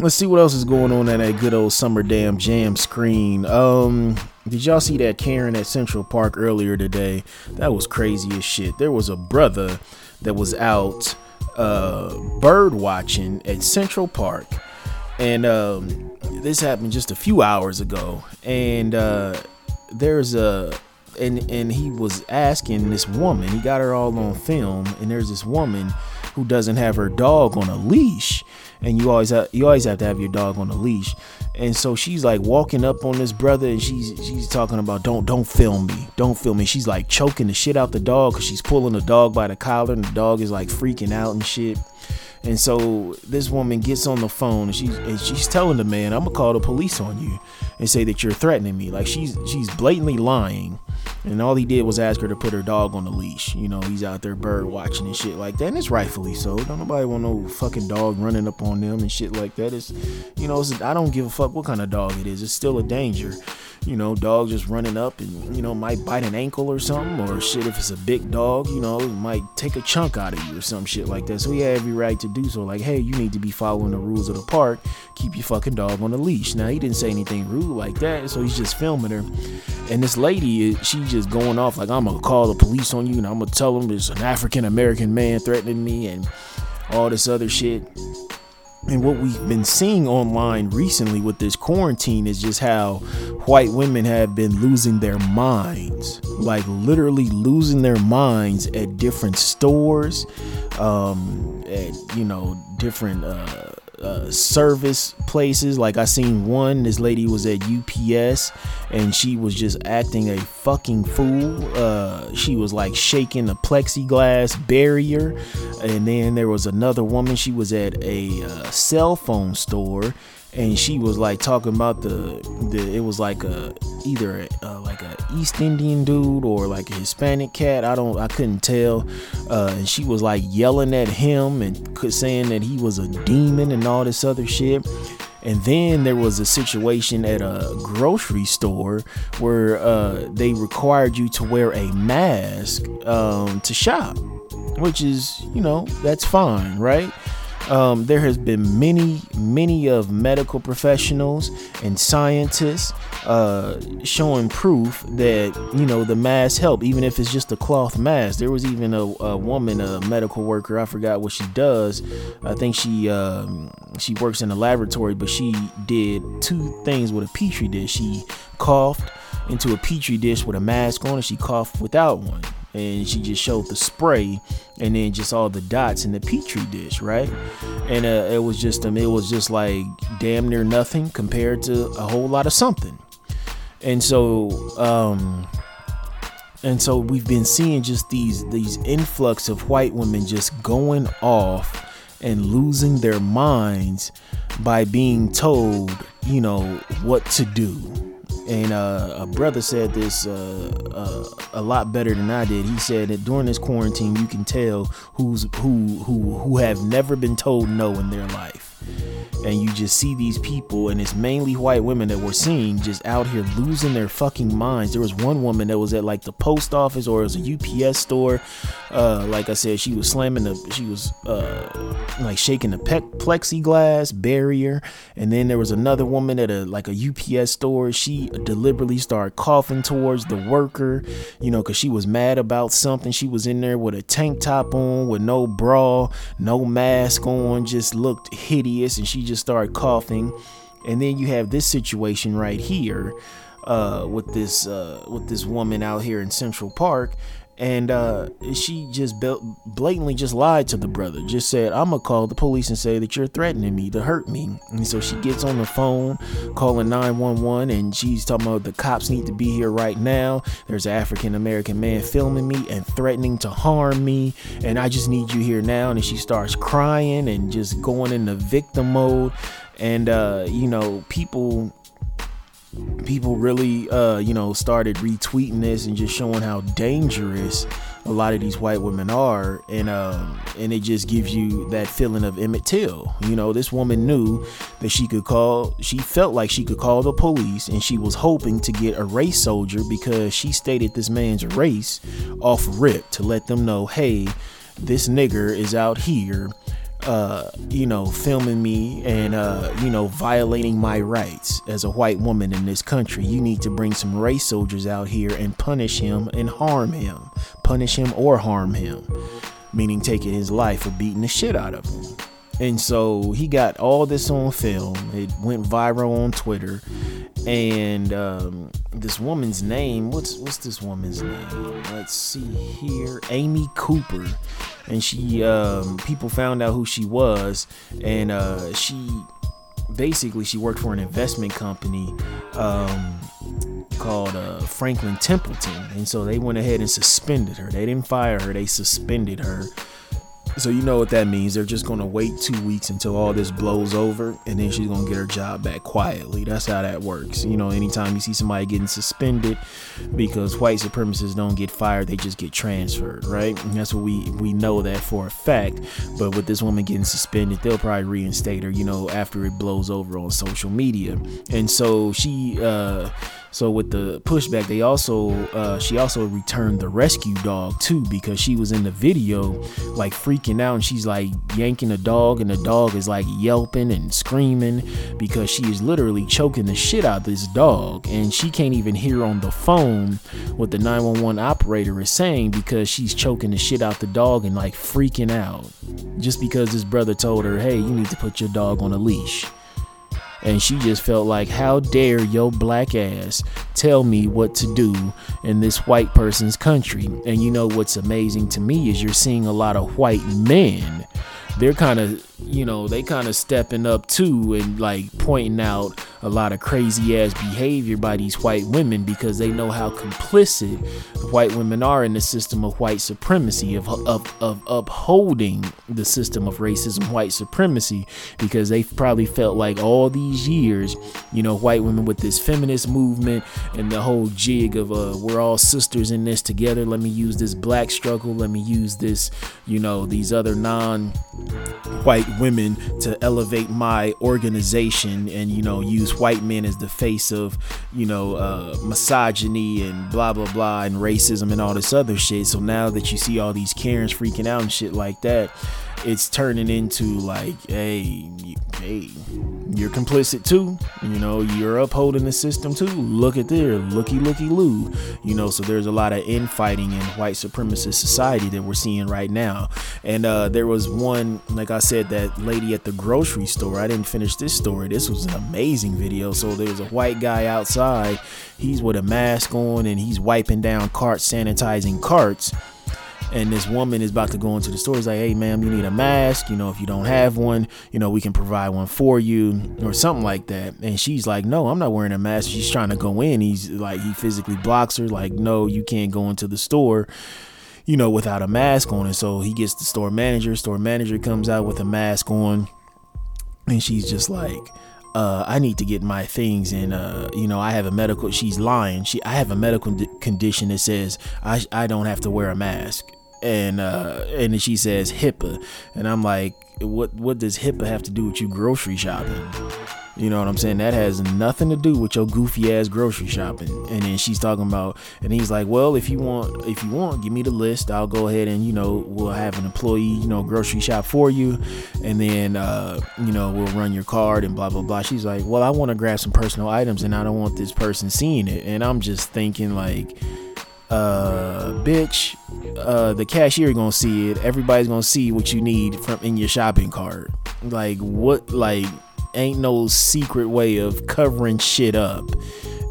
let's see what else is going on at that good old summer damn jam screen. Um, did y'all see that Karen at Central Park earlier today? That was crazy as shit. There was a brother that was out uh, bird watching at Central Park, and um, this happened just a few hours ago. And uh, there's a and and he was asking this woman. He got her all on film, and there's this woman who doesn't have her dog on a leash, and you always have, you always have to have your dog on a leash. And so she's like walking up on this brother, and she's she's talking about don't don't film me, don't film me. She's like choking the shit out the dog because she's pulling the dog by the collar, and the dog is like freaking out and shit. And so this woman gets on the phone and she's and she's telling the man, "I'm gonna call the police on you and say that you're threatening me." Like she's she's blatantly lying and all he did was ask her to put her dog on the leash. You know, he's out there bird watching and shit like that. And it's rightfully so. Don't nobody want no fucking dog running up on them and shit like that. It's, you know, it's, I don't give a fuck what kind of dog it is. It's still a danger you know, dog just running up and, you know, might bite an ankle or something, or shit, if it's a big dog, you know, might take a chunk out of you or some shit like that. So he had every right to do so. Like, hey, you need to be following the rules of the park. Keep your fucking dog on the leash. Now, he didn't say anything rude like that, so he's just filming her. And this lady, she just going off like, I'm gonna call the police on you and I'm gonna tell them there's an African American man threatening me and all this other shit. And what we've been seeing online recently with this quarantine is just how white women have been losing their minds, like literally losing their minds at different stores, um, at you know different uh, uh, service places. Like I seen one, this lady was at UPS and she was just acting a fucking fool. Uh, she was like shaking the plexiglass barrier. And then there was another woman, she was at a uh, cell phone store and she was like talking about the, the it was like a either a, uh, like a East Indian dude or like a Hispanic cat. I don't I couldn't tell. Uh, and she was like yelling at him and saying that he was a demon and all this other shit. And then there was a situation at a grocery store where uh, they required you to wear a mask um, to shop, which is, you know, that's fine, right? Um, there has been many, many of medical professionals and scientists uh, showing proof that you know the mask help, even if it's just a cloth mask. There was even a, a woman, a medical worker. I forgot what she does. I think she um, she works in a laboratory, but she did two things with a petri dish. She coughed into a petri dish with a mask on, and she coughed without one and she just showed the spray and then just all the dots in the petri dish right? And uh, it was just um, it was just like damn near nothing compared to a whole lot of something. And so um and so we've been seeing just these these influx of white women just going off and losing their minds by being told you know what to do and uh, a brother said this uh, uh, a lot better than I did. He said that during this quarantine, you can tell who's who who who have never been told no in their life and you just see these people and it's mainly white women that we're seeing just out here losing their fucking minds. There was one woman that was at like the post office or it was a ups store. Uh, like i said she was slamming the she was uh, like shaking the pe- plexiglass barrier. And then there was another woman at a like a ups store. She deliberately started coughing towards the worker you know because she was mad about something. She was in there with a tank top on with no bra no mask on just looked hideous. And she just started coughing. And then you have this situation right here uh, with this uh, with this woman out here in Central Park, and uh, she just blatantly just lied to the brother. Just said, "I'm gonna call the police and say that you're threatening me to hurt me." And so she gets on the phone, calling 911, and she's talking about the cops need to be here right now. There's an African American man filming me and threatening to harm me, and I just need you here now. And she starts crying and just going into victim mode. And uh, you know, people people really uh you know started retweeting this and just showing how dangerous a lot of these white women are. And um and it just gives you that feeling of Emmett Till. You know this woman knew that she could call she felt like she could call the police and she was hoping to get a race soldier because she stated this man's race off rip to let them know hey this nigger is out here uh, you know, filming me and, uh, you know, violating my rights as a white woman in this country. You need to bring some race soldiers out here and punish him and harm him. Punish him or harm him, meaning taking his life or beating the shit out of him. And so he got all this on film. It went viral on Twitter. And um, this woman's name, what's what's this woman's name? Let's see here. Amy Cooper. And she um, people found out who she was and uh, she basically she worked for an investment company um, called uh, Franklin Templeton. And so they went ahead and suspended her. They didn't fire her, they suspended her so you know what that means. They're just gonna wait two weeks until all this blows over, and then she's gonna get her job back quietly. That's how that works. You know, anytime you see somebody getting suspended because white supremacists don't get fired, they just get transferred, right? And that's what we we know that for a fact. But with this woman getting suspended, they'll probably reinstate her. You know, after it blows over on social media. And so she uh so with the pushback, they also uh, she also returned the rescue dog too because she was in the video like freaking out and she's like yanking the dog and the dog is like yelping and screaming because she is literally choking the shit out of this dog and she can't even hear on the phone what the 911 operator is saying because she's choking the shit out the dog and like freaking out just because his brother told her, "Hey, you need to put your dog on a leash." And she just felt like how dare your black ass tell me what to do in this white person's country? And you know what's amazing to me is you're seeing a lot of white men. They're kind of you know they kind of stepping up too and like pointing out a lot of crazy ass behavior by these white women because they know how complicit white women are in the system of white supremacy of, of, of upholding the system of racism white supremacy because they probably felt like all these years you know white women with this feminist movement and the whole jig of uh we're all sisters in this together let me use this black struggle let me use this you know these other non white women to elevate my organization and you know use white men as the face of you know uh, misogyny and blah blah blah and racism and all this other shit. So now that you see all these karens freaking out and shit like that it's turning into like hey hey you're complicit too. You know, you're upholding the system too. Look at there, looky looky loo. You know, so there's a lot of infighting in white supremacist society that we're seeing right now. And uh, there was one, like I said, that lady at the grocery store. I didn't finish this story. This was an amazing video. So there's a white guy outside. He's with a mask on and he's wiping down carts, sanitizing carts and this woman is about to go into the store. He's like, hey, ma'am, you need a mask. You know, if you don't have one, you know, we can provide one for you or something like that. And she's like, no, I'm not wearing a mask. She's trying to go in. He's like, he physically blocks her, like, no, you can't go into the store you know, without a mask on. And so he gets the store manager. Store manager comes out with a mask on, and she's just like, uh, I need to get my things and uh, you know I have a medical she's lying she I have a medical condition that says I, I don't have to wear a mask and uh and she says HIPAA. And I'm like what what does HIPAA have to do with you grocery shopping? You know what I'm saying? That has nothing to do with your goofy ass grocery shopping. And then she's talking about and he's like well if you want if you want give me the list. I'll go ahead and you know we'll have an employee you know grocery shop for you. And then uh you know we'll run your card and blah blah blah. She's like well I want to grab some personal items and I don't want this person seeing it. And I'm just thinking like uh bitch uh the cashier gonna see it everybody's gonna see what you need from in your shopping cart like what like ain't no secret way of covering shit up.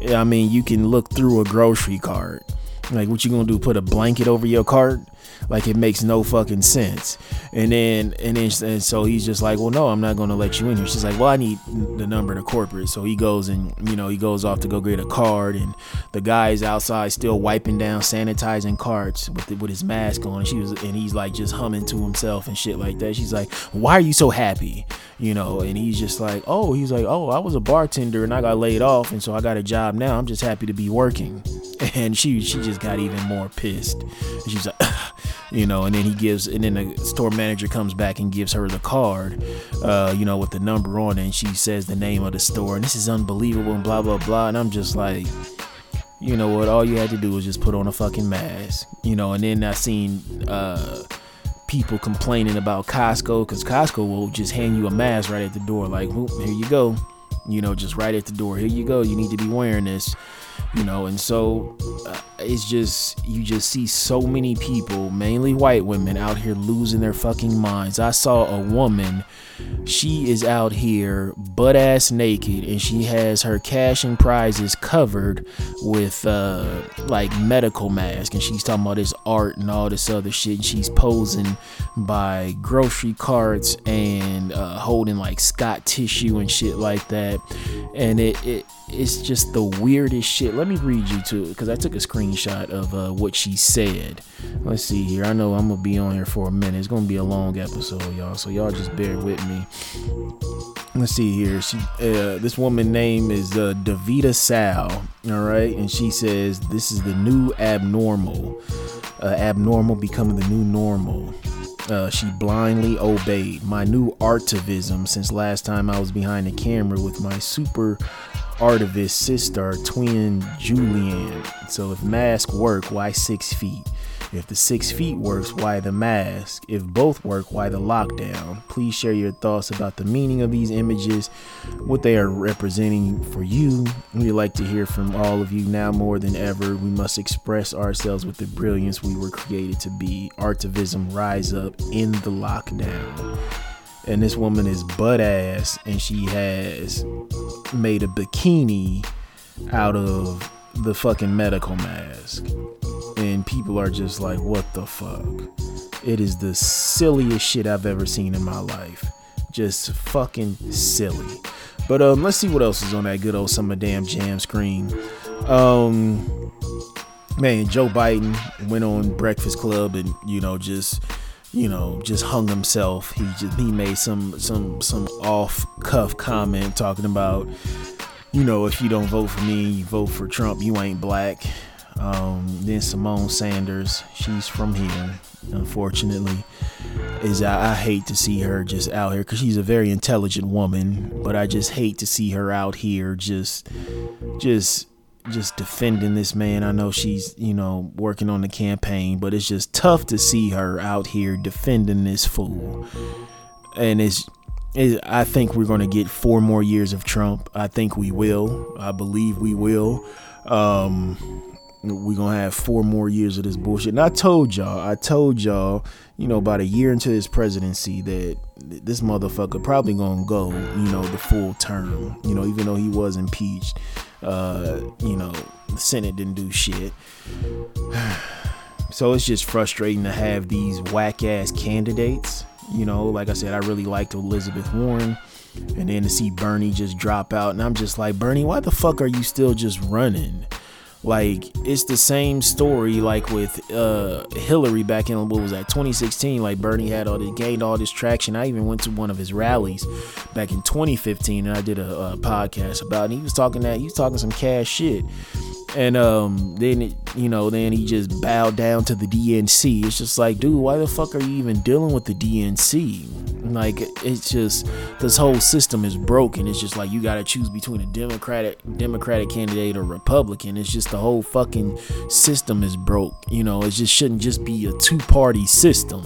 I mean, you can look through a grocery cart. Like, what you gonna do? Put a blanket over your cart? Like it makes no fucking sense. And then and then and so he's just like, well, no, I'm not gonna let you in here. She's like, well, I need the number to corporate. So he goes and you know he goes off to go get a card, and the guy's outside still wiping down, sanitizing carts with the, with his mask on. And she was and he's like just humming to himself and shit like that. She's like, why are you so happy? You know, and he's just like, oh, he's like, oh, I was a bartender and I got laid off, and so I got a job now. I'm just happy to be working. *laughs* And she she just got even more pissed. She's like, *laughs* you know, and then he gives, and then the store manager comes back and gives her the card, uh, you know, with the number on it, and she says the name of the store, and this is unbelievable, and blah blah blah, and I'm just like, you know what? All you had to do was just put on a fucking mask, you know, and then I seen uh, people complaining about Costco because Costco will just hand you a mask right at the door, like, here you go, you know, just right at the door, here you go, you need to be wearing this you know and so uh, it's just you just see so many people mainly white women out here losing their fucking minds i saw a woman she is out here butt ass naked and she has her cash and prizes covered with uh like medical mask and she's talking about this art and all this other shit and she's posing by grocery carts and uh, holding like scott tissue and shit like that and it, it it's just the weirdest shit. Let me read you to it because I took a screenshot of uh, what she said. Let's see here. I know I'm gonna be on here for a minute. It's gonna be a long episode, y'all. So y'all just bear with me. Let's see here. She, uh, this woman name is uh, Davita Sal. All right, and she says this is the new abnormal. Uh, abnormal becoming the new normal. Uh, she blindly obeyed my new artivism since last time I was behind the camera with my super Artivist sister twin Julian. So if mask work, why six feet? If the six feet works, why the mask? If both work, why the lockdown? Please share your thoughts about the meaning of these images, what they are representing for you. We'd like to hear from all of you now more than ever. We must express ourselves with the brilliance we were created to be. Artivism rise up in the lockdown and this woman is butt ass and she has made a bikini out of the fucking medical mask. And people are just like what the fuck? It is the silliest shit i've ever seen in my life. Just fucking silly. But um let's see what else is on that good old summer damn jam screen. Um man joe biden went on breakfast club and you know just you know, just hung himself. He just he made some some some off cuff comment talking about, you know, if you don't vote for me, you vote for Trump, you ain't black. Um, then Symone Sanders, she's from here, unfortunately. Is I, I hate to see her just out here because she's a very intelligent woman, but I just hate to see her out here just just just defending this man. I know she's, you know, working on the campaign, but it's just tough to see her out here defending this fool. And it's, it, I think we're going to get four more years of Trump. I think we will. I believe we will. Um, we're going to have four more years of this bullshit. And I told y'all, I told y'all, you know, about a year into his presidency that this motherfucker probably going to go, you know, the full term, you know, even though he was impeached uh, you know, the Senate didn't do shit. *sighs* so it's just frustrating to have these whack ass candidates. You know, like I said, I really liked Elizabeth Warren. And then to see Bernie just drop out. And I'm just like, Bernie, why the fuck are you still just running? Like it's the same story like with uh Hillary back in what was that 2016 like Bernie had all the gained all this traction. I even went to one of his rallies back in 2015 and I did a, a podcast about it. he was talking that he was talking some cash shit and um then you know then he just bowed down to the DNC it's just like dude why the fuck are you even dealing with the DNC like it's just this whole system is broken. It's just like you got to choose between a democratic democratic candidate or republican. It's just the whole fucking system is broke you know? It just shouldn't just be a two party system.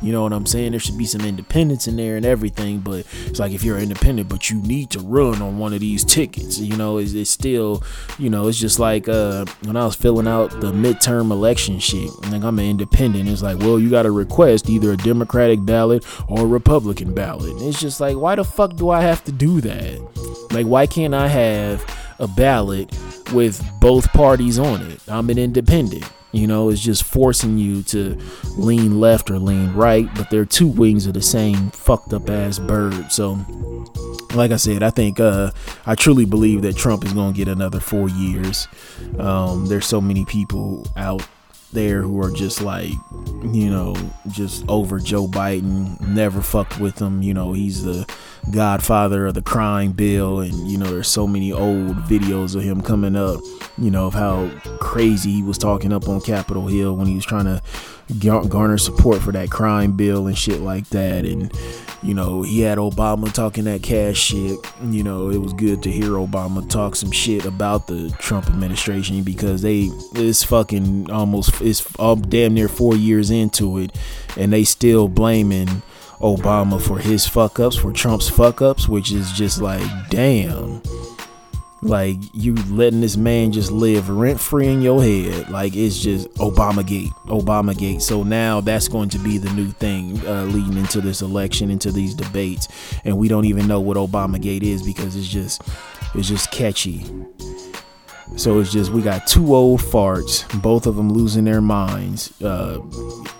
You know what i'm saying? There should be some independence in there and everything but it's like if you're independent but you need to run on one of these tickets you know? It's, it's still you know it's just like like uh when I was filling out the midterm election shit. Like I'm an independent. It's like, well, you got to request either a Democratic ballot or a Republican ballot. It's just like, why the fuck do I have to do that? Like, why can't I have a ballot with both parties on it? I'm an independent. You know, it's just forcing you to lean left or lean right, but they're two wings of the same fucked up ass bird. So, like I said, I think uh, I truly believe that Trump is going to get another four years. Um, there's so many people out there who are just like, you know, just over Joe Biden, never fucked with him. You know, he's the godfather of the crime bill. And, you know, there's so many old videos of him coming up, you know, of how crazy he was talking up on Capitol Hill when he was trying to garner support for that crime bill and shit like that. And, you know, he had Obama talking that cash shit. You know, it was good to hear Obama talk some shit about the Trump administration because they it's fucking almost it's all damn near four years into it, and they still blaming Obama for his fuck ups, for Trump's fuck ups, which is just like damn. Like you letting this man just live rent free in your head. Like it's just Obama Gate, Obama Gate. So now that's going to be the new thing uh, leading into this election, into these debates, and we don't even know what Obama Gate is because it's just it's just catchy. So it's just we got two old farts, both of them losing their minds. Uh,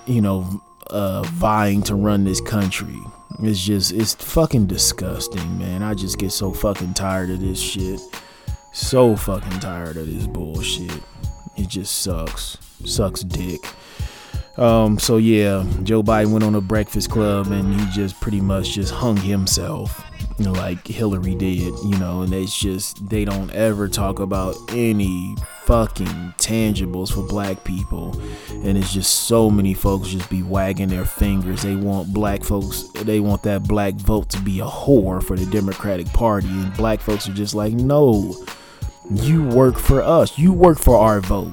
you know, uh, vying to run this country. It's just it's fucking disgusting, man. I just get so fucking tired of this shit. So fucking tired of this bullshit. It just sucks. Sucks dick. Um, so yeah, Joe Biden went on a breakfast club and he just pretty much just hung himself, like Hillary did, you know, and it's just they don't ever talk about any fucking tangibles for black people. And it's just so many folks just be wagging their fingers. They want black folks, they want that black vote to be a whore for the Democratic Party. And black folks are just like, no, you work for us. You work for our vote.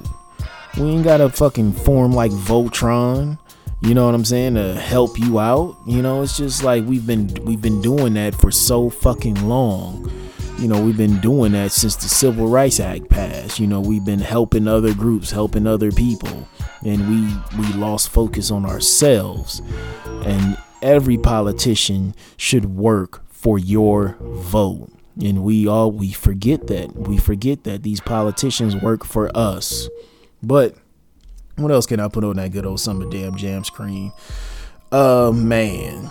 We ain't gotta fucking form like Voltron. You know what I'm saying? To help you out. You know, it's just like we've been we've been doing that for so fucking long. You know, we've been doing that since the Civil Rights Act passed. You know, we've been helping other groups, helping other people, and we we lost focus on ourselves. And every politician should work for your vote and we all we forget that. We forget that these politicians work for us. But what else can i put on that good old summer damn jam screen? Uh man.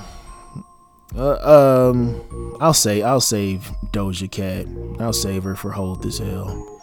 Uh, um i'll say i'll save doja cat. I'll save her for hold this L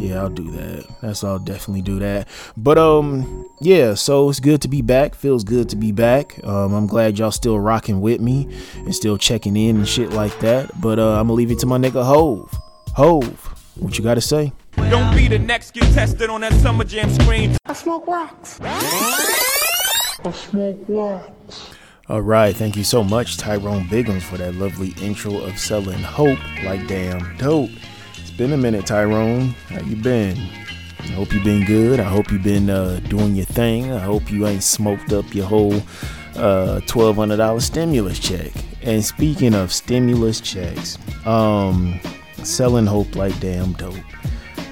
yeah, I'll do that. That's I'll definitely do that. But um, yeah. So it's good to be back. Feels good to be back. Um, I'm glad y'all still rocking with me and still checking in and shit like that. But uh, I'm gonna leave it to my nigga Hove. Hove, what you gotta say? Don't be the next get tested on that summer jam screen. I smoke rocks. I smoke rocks. All right, thank you so much, Tyrone Biggums, for that lovely intro of selling hope like damn dope been a minute, Tyrone. How you been? I hope you been good. I hope you been uh, doing your thing. I hope you ain't smoked up your whole uh, twelve hundred dollar stimulus check. And speaking of stimulus checks, um, selling hope like damn dope.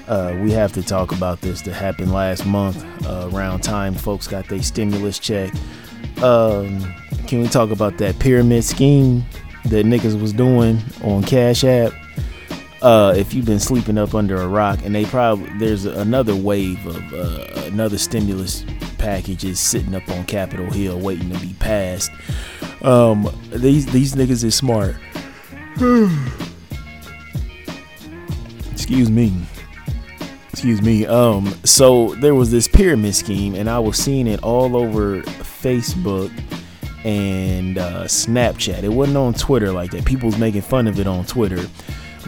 Uh, we have to talk about this that happened last month uh, around time folks got their stimulus check. Um, can we talk about that pyramid scheme that niggas was doing on Cash App? Uh, if you've been sleeping up under a rock, and they probably there's another wave of uh, another stimulus packages sitting up on Capitol Hill waiting to be passed. Um, these these niggas is smart. *sighs* Excuse me. Excuse me. Um, so there was this pyramid scheme, and I was seeing it all over Facebook and uh, Snapchat. It wasn't on Twitter like that. People was making fun of it on Twitter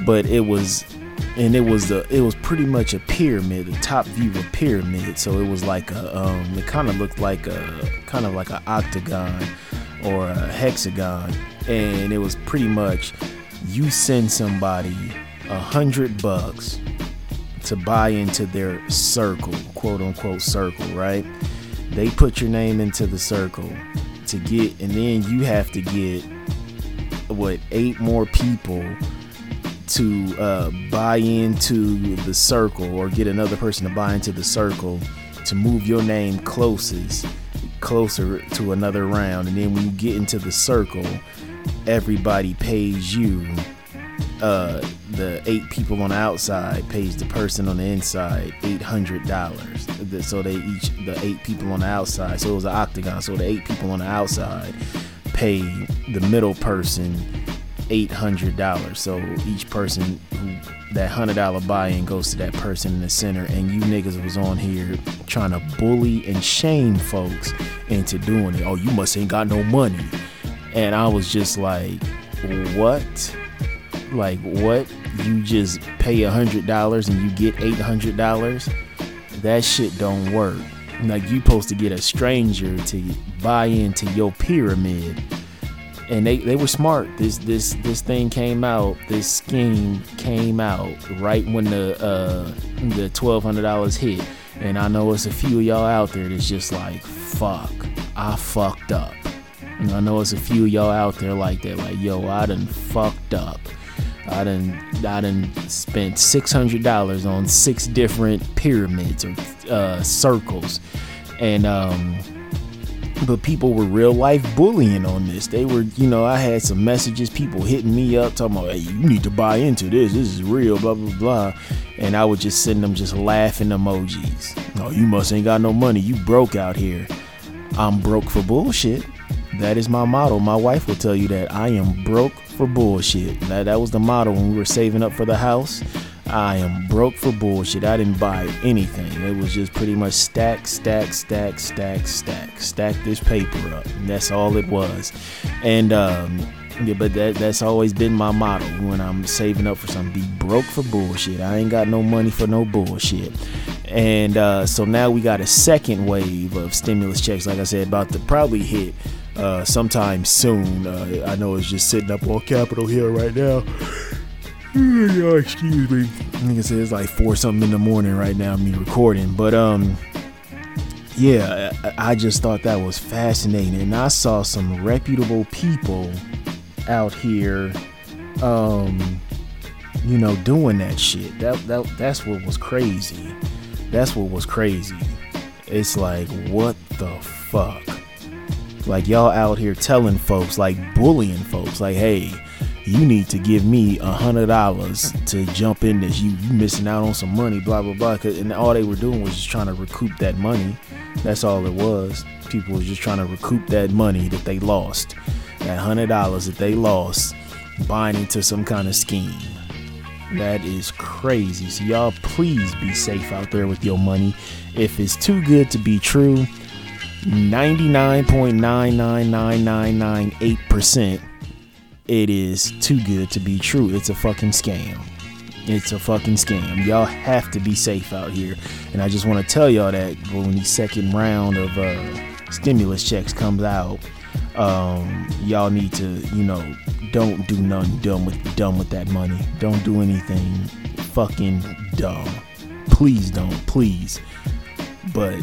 but it was and it was a it was pretty much a pyramid, a top view of a pyramid. So it was like a um, it kind of looked like a kind of like an octagon or a hexagon, and it was pretty much you send somebody a hundred bucks to buy into their circle, quote unquote circle, right? They put your name into the circle to get, and then you have to get what eight more people to uh, buy into the circle or get another person to buy into the circle to move your name closest closer to another round and then when you get into the circle everybody pays you uh, the eight people on the outside pays the person on the inside eight hundred dollars. So they each the eight people on the outside. So it was an octagon. So the eight people on the outside pay the middle person eight hundred dollars. So each person that hundred dollar buy-in goes to that person in the center. And you niggas was on here trying to bully and shame folks into doing it. Oh, you must ain't got no money. And I was just like, what? Like what? You just pay a hundred dollars and you get eight hundred dollars? That shit don't work. Like you supposed to get a stranger to buy into your pyramid. And they, they were smart. This this this thing came out. This scheme came out right when the uh, the twelve hundred dollars hit. And I know it's a few of y'all out there that's just like, fuck, I fucked up. And I know it's a few of y'all out there like that, like, yo, I done fucked up. I done I done spent six hundred dollars on six different pyramids or uh, circles, and um, but people were real life bullying on this. They were, you know, I had some messages, people hitting me up talking about, hey, you need to buy into this. This is real, blah blah blah, and I would just send them just laughing emojis. Oh, you must ain't got no money. You broke out here. I'm broke for bullshit. That is my motto. My wife will tell you that I am broke for bullshit. That that was the motto when we were saving up for the house. I am broke for bullshit. I didn't buy anything. It was just pretty much stack, stack, stack, stack, stack, stack this paper up. And that's all it was. And um, yeah, but that that's always been my motto when I'm saving up for something. Be broke for bullshit. I ain't got no money for no bullshit. And uh, so now we got a second wave of stimulus checks, like I said, about to probably hit uh, sometime soon. Uh, I know it's just sitting up on Capitol Hill right now. *laughs* excuse me. I think it says like four something in the morning right now. Me recording, but um, yeah, I, I just thought that was fascinating, and I saw some reputable people out here, um, you know, doing that shit. That that that's what was crazy. That's what was crazy. It's like what the fuck. Like y'all out here telling folks, like bullying folks, like, hey, you need to give me a hundred dollars to jump in this. You you missing out on some money, blah blah blah. And all they were doing was just trying to recoup that money. That's all it was. People was just trying to recoup that money that they lost. That hundred dollars that they lost buying into some kind of scheme. That is crazy. So y'all please be safe out there with your money. If it's too good to be true, 99.9999998% it is too good to be true. It's a fucking scam. It's a fucking scam. Y'all have to be safe out here. And I just want to tell y'all that when the second round of uh, stimulus checks comes out, um, y'all need to, you know, don't do nothing dumb with dumb with that money. Don't do anything fucking dumb. Please don't, please. But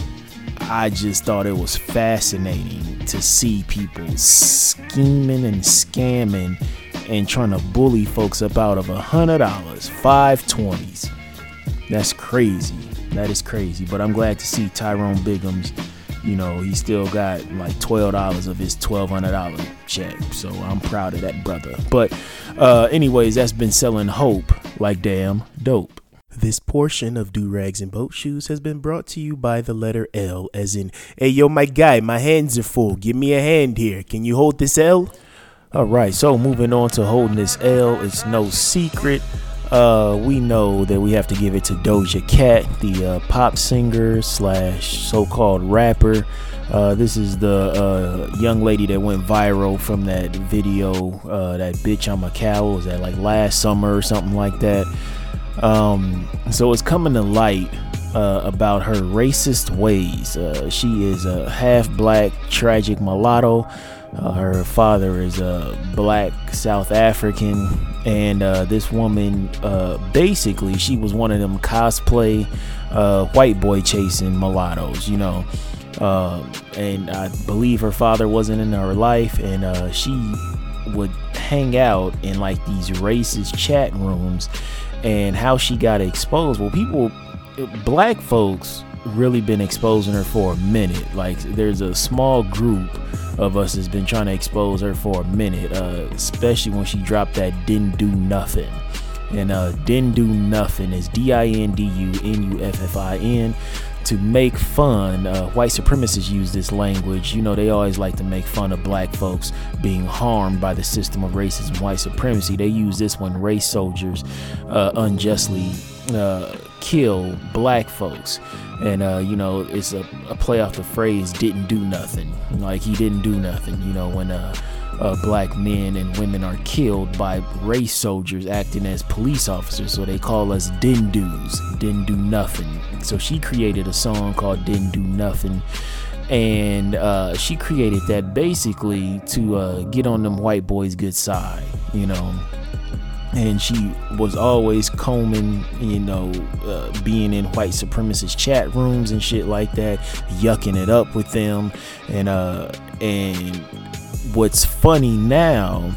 I just thought it was fascinating to see people scheming and scamming and trying to bully folks up out of a hundred dollars, five twenties. That's crazy. That is crazy. But I'm glad to see Tyrone Biggums. You know, he still got like twelve dollars of his twelve hundred dollar check. So I'm proud of that brother. But uh, anyways, that's been selling hope like damn dope. This portion of Do Rags and Boat Shoes has been brought to you by the letter L, as in, hey, yo, my guy, my hands are full. Give me a hand here. Can you hold this L? All right, so moving on to holding this L, it's no secret. Uh, we know that we have to give it to Doja Cat, the uh, pop singer slash so-called rapper. Uh, this is the uh, young lady that went viral from that video, uh, that bitch I'm a cow. Was that like last summer or something like that? Um, so it's coming to light uh, about her racist ways. Uh, she is a half black, tragic mulatto. Uh, her father is a black South African, and uh, this woman uh, basically she was one of them cosplay uh, white boy chasing mulattoes, you know. and I believe her father wasn't in her life, and she would hang out in like these racist chat rooms and how she got exposed. Well, people, black folks really been exposing her for a minute. Like there's a small group of us that's been trying to expose her for a minute, uh, especially when she dropped that "Didn't Do Nothing." And uh, "Didn't Do Nothing" is D-I-N-D-U-N-U-F-F-I-N to make fun. Uh, white supremacists use this language. You know, they always like to make fun of black folks being harmed by the system of racism, white supremacy. They use this when race soldiers uh, unjustly uh, kill black folks. And, uh, you know, it's a, a, play off the phrase, didn't do nothing. Like, he didn't do nothing. You know, when uh, black men and women are killed by race soldiers acting as police officers. So they call us Dindus, didn't do nothing. So she created a song called Didn't Do Nothing. And uh, she created that basically to uh, get on them white boys' good side, you know and she was always combing, you know, uh, being in white supremacist chat rooms and shit like that, yucking it up with them, and uh, and what's funny now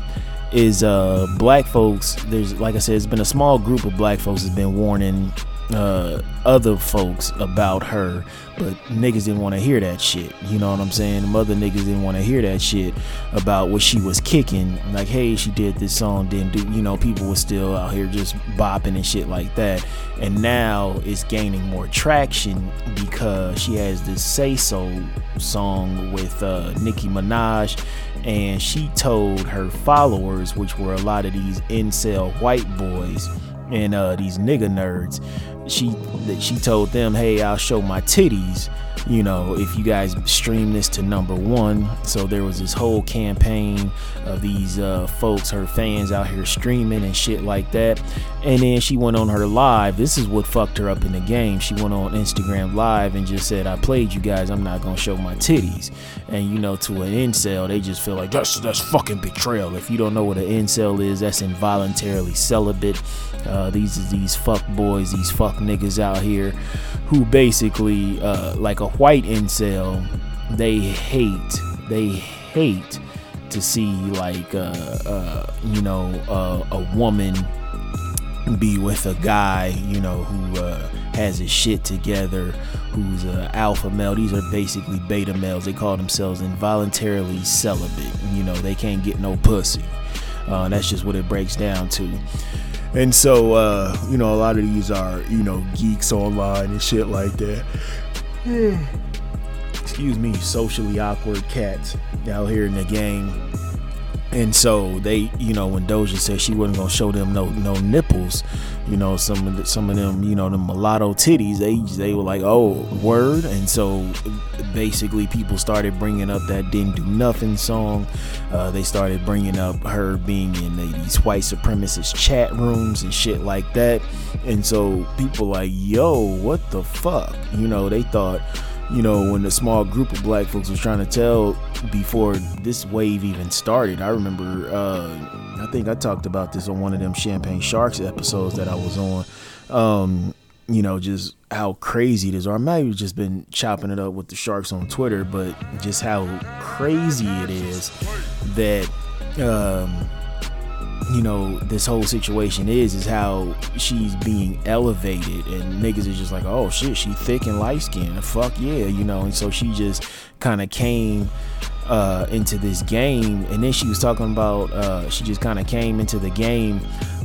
is uh black folks. There's like I said, it's been a small group of black folks has been warning uh, other folks about her, but niggas didn't want to hear that shit. You know what I'm saying? Mother niggas didn't want to hear that shit about what she was kicking. Like, hey, she did this song, didn't do. You know, people were still out here just bopping and shit like that. And now it's gaining more traction because she has this "Say So" song with uh, Nicki Minaj, and she told her followers, which were a lot of these incel white boys and uh, these nigga nerds she she told them, "Hey, I'll show my titties." You know, if you guys stream this to number one. So there was this whole campaign of these uh, folks, her fans out here streaming and shit like that. And then she went on her live. This is what fucked her up in the game. She went on Instagram live and just said, "I played you guys. I'm not gonna show my titties." And you know, to an incel, they just feel like that's that's fucking betrayal. If you don't know what an incel is, that's involuntarily celibate. Uh, these these fuck boys, these fuck niggas out here who basically, uh, like a white incel, they hate, they hate to see like, uh, uh you know, uh, a woman be with a guy, you know, who uh, has his shit together, who's an alpha male. These are basically beta males. They call themselves involuntarily celibate. You know, they can't get no pussy. Uh, that's just what it breaks down to. And so, uh, you know, a lot of these are, you know, geeks online and shit like that. Excuse me, socially awkward cats out here in the game. And so they, you know, when Doja said she wasn't gonna show them no no nipples, you know, some of the, some of them, you know, the mulatto titties, they they were like, oh, word. And so basically, people started bringing up that didn't do nothing song. Uh, they started bringing up her being in these white supremacist chat rooms and shit like that. And so people like, yo, what the fuck? You know, they thought you know, when the small group of black folks was trying to tell before this wave even started. I remember, uh, I think I talked about this on one of them Champagne Sharks episodes that I was on. Um, you know, just how crazy it is. Or I might have just been chopping it up with the Sharks on Twitter, but just how crazy it is that. Um, you know this whole situation is is how she's being elevated. And niggas is just like oh shit she thick and light skinned fuck yeah you know. And so she just kind of came uh, into this game. And then she was talking about uh, she just kind of came into the game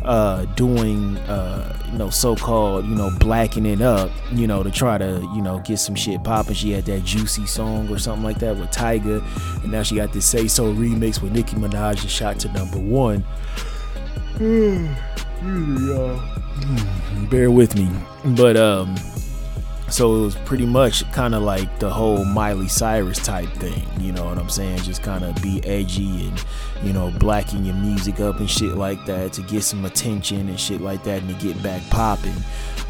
uh, doing uh, you know so-called you know blacking it up you know to try to you know get some shit popping she had that juicy song or something like that with Tyga. And now she got this say so remix with Nicki Minaj and shot to number one. Bear with me. But um so it was pretty much kind of like the whole Miley Cyrus type thing, you know what I'm saying? Just kind of be edgy and, you know, blacking your music up and shit like that to get some attention and shit like that and to get back popping.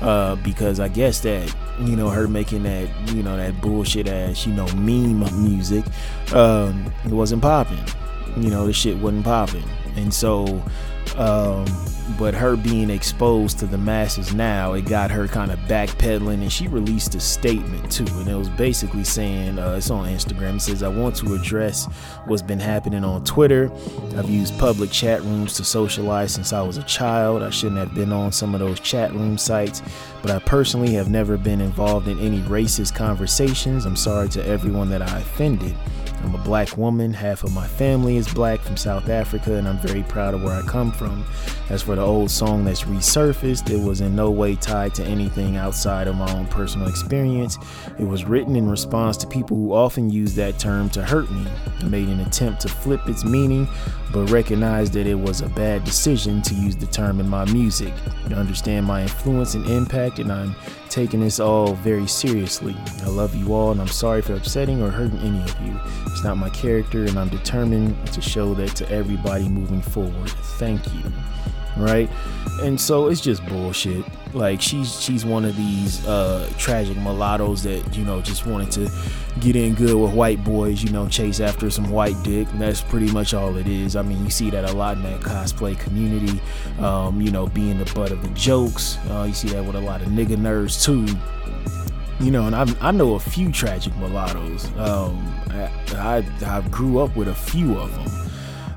Uh, because I guess that, you know, her making that, you know, that bullshit ass, you know, meme music, um, it wasn't popping. You know, the shit wasn't popping. And so Um, but her being exposed to the masses now, it got her kind of backpedaling, and she released a statement too, and it was basically saying, uh, it's on Instagram. It says, "I want to address what's been happening on Twitter. I've used public chat rooms to socialize since I was a child. I shouldn't have been on some of those chat room sites, but I personally have never been involved in any racist conversations. I'm sorry to everyone that I offended." I'm a black woman. Half of my family is black from South Africa, and I'm very proud of where I come from. As for the old song that's resurfaced, it was in no way tied to anything outside of my own personal experience. It was written in response to people who often use that term to hurt me. I made an attempt to flip its meaning, but recognized that it was a bad decision to use the term in my music. I understand my influence and impact, and I'm taking this all very seriously. I love you all, and I'm sorry for upsetting or hurting any of you. It's not my character, and I'm determined to show that to everybody moving forward. Thank you. Right? And so it's just bullshit. Like she's she's one of these uh tragic mulattoes that, you know, just wanted to get in good with white boys, you know, chase after some white dick. That's pretty much all it is. I mean, you see that a lot in that cosplay community, um, you know, being the butt of the jokes. Uh, you see that with a lot of nigga nerds too you know, and I, I know a few tragic mulattoes. Um, I, I, I grew up with a few of them.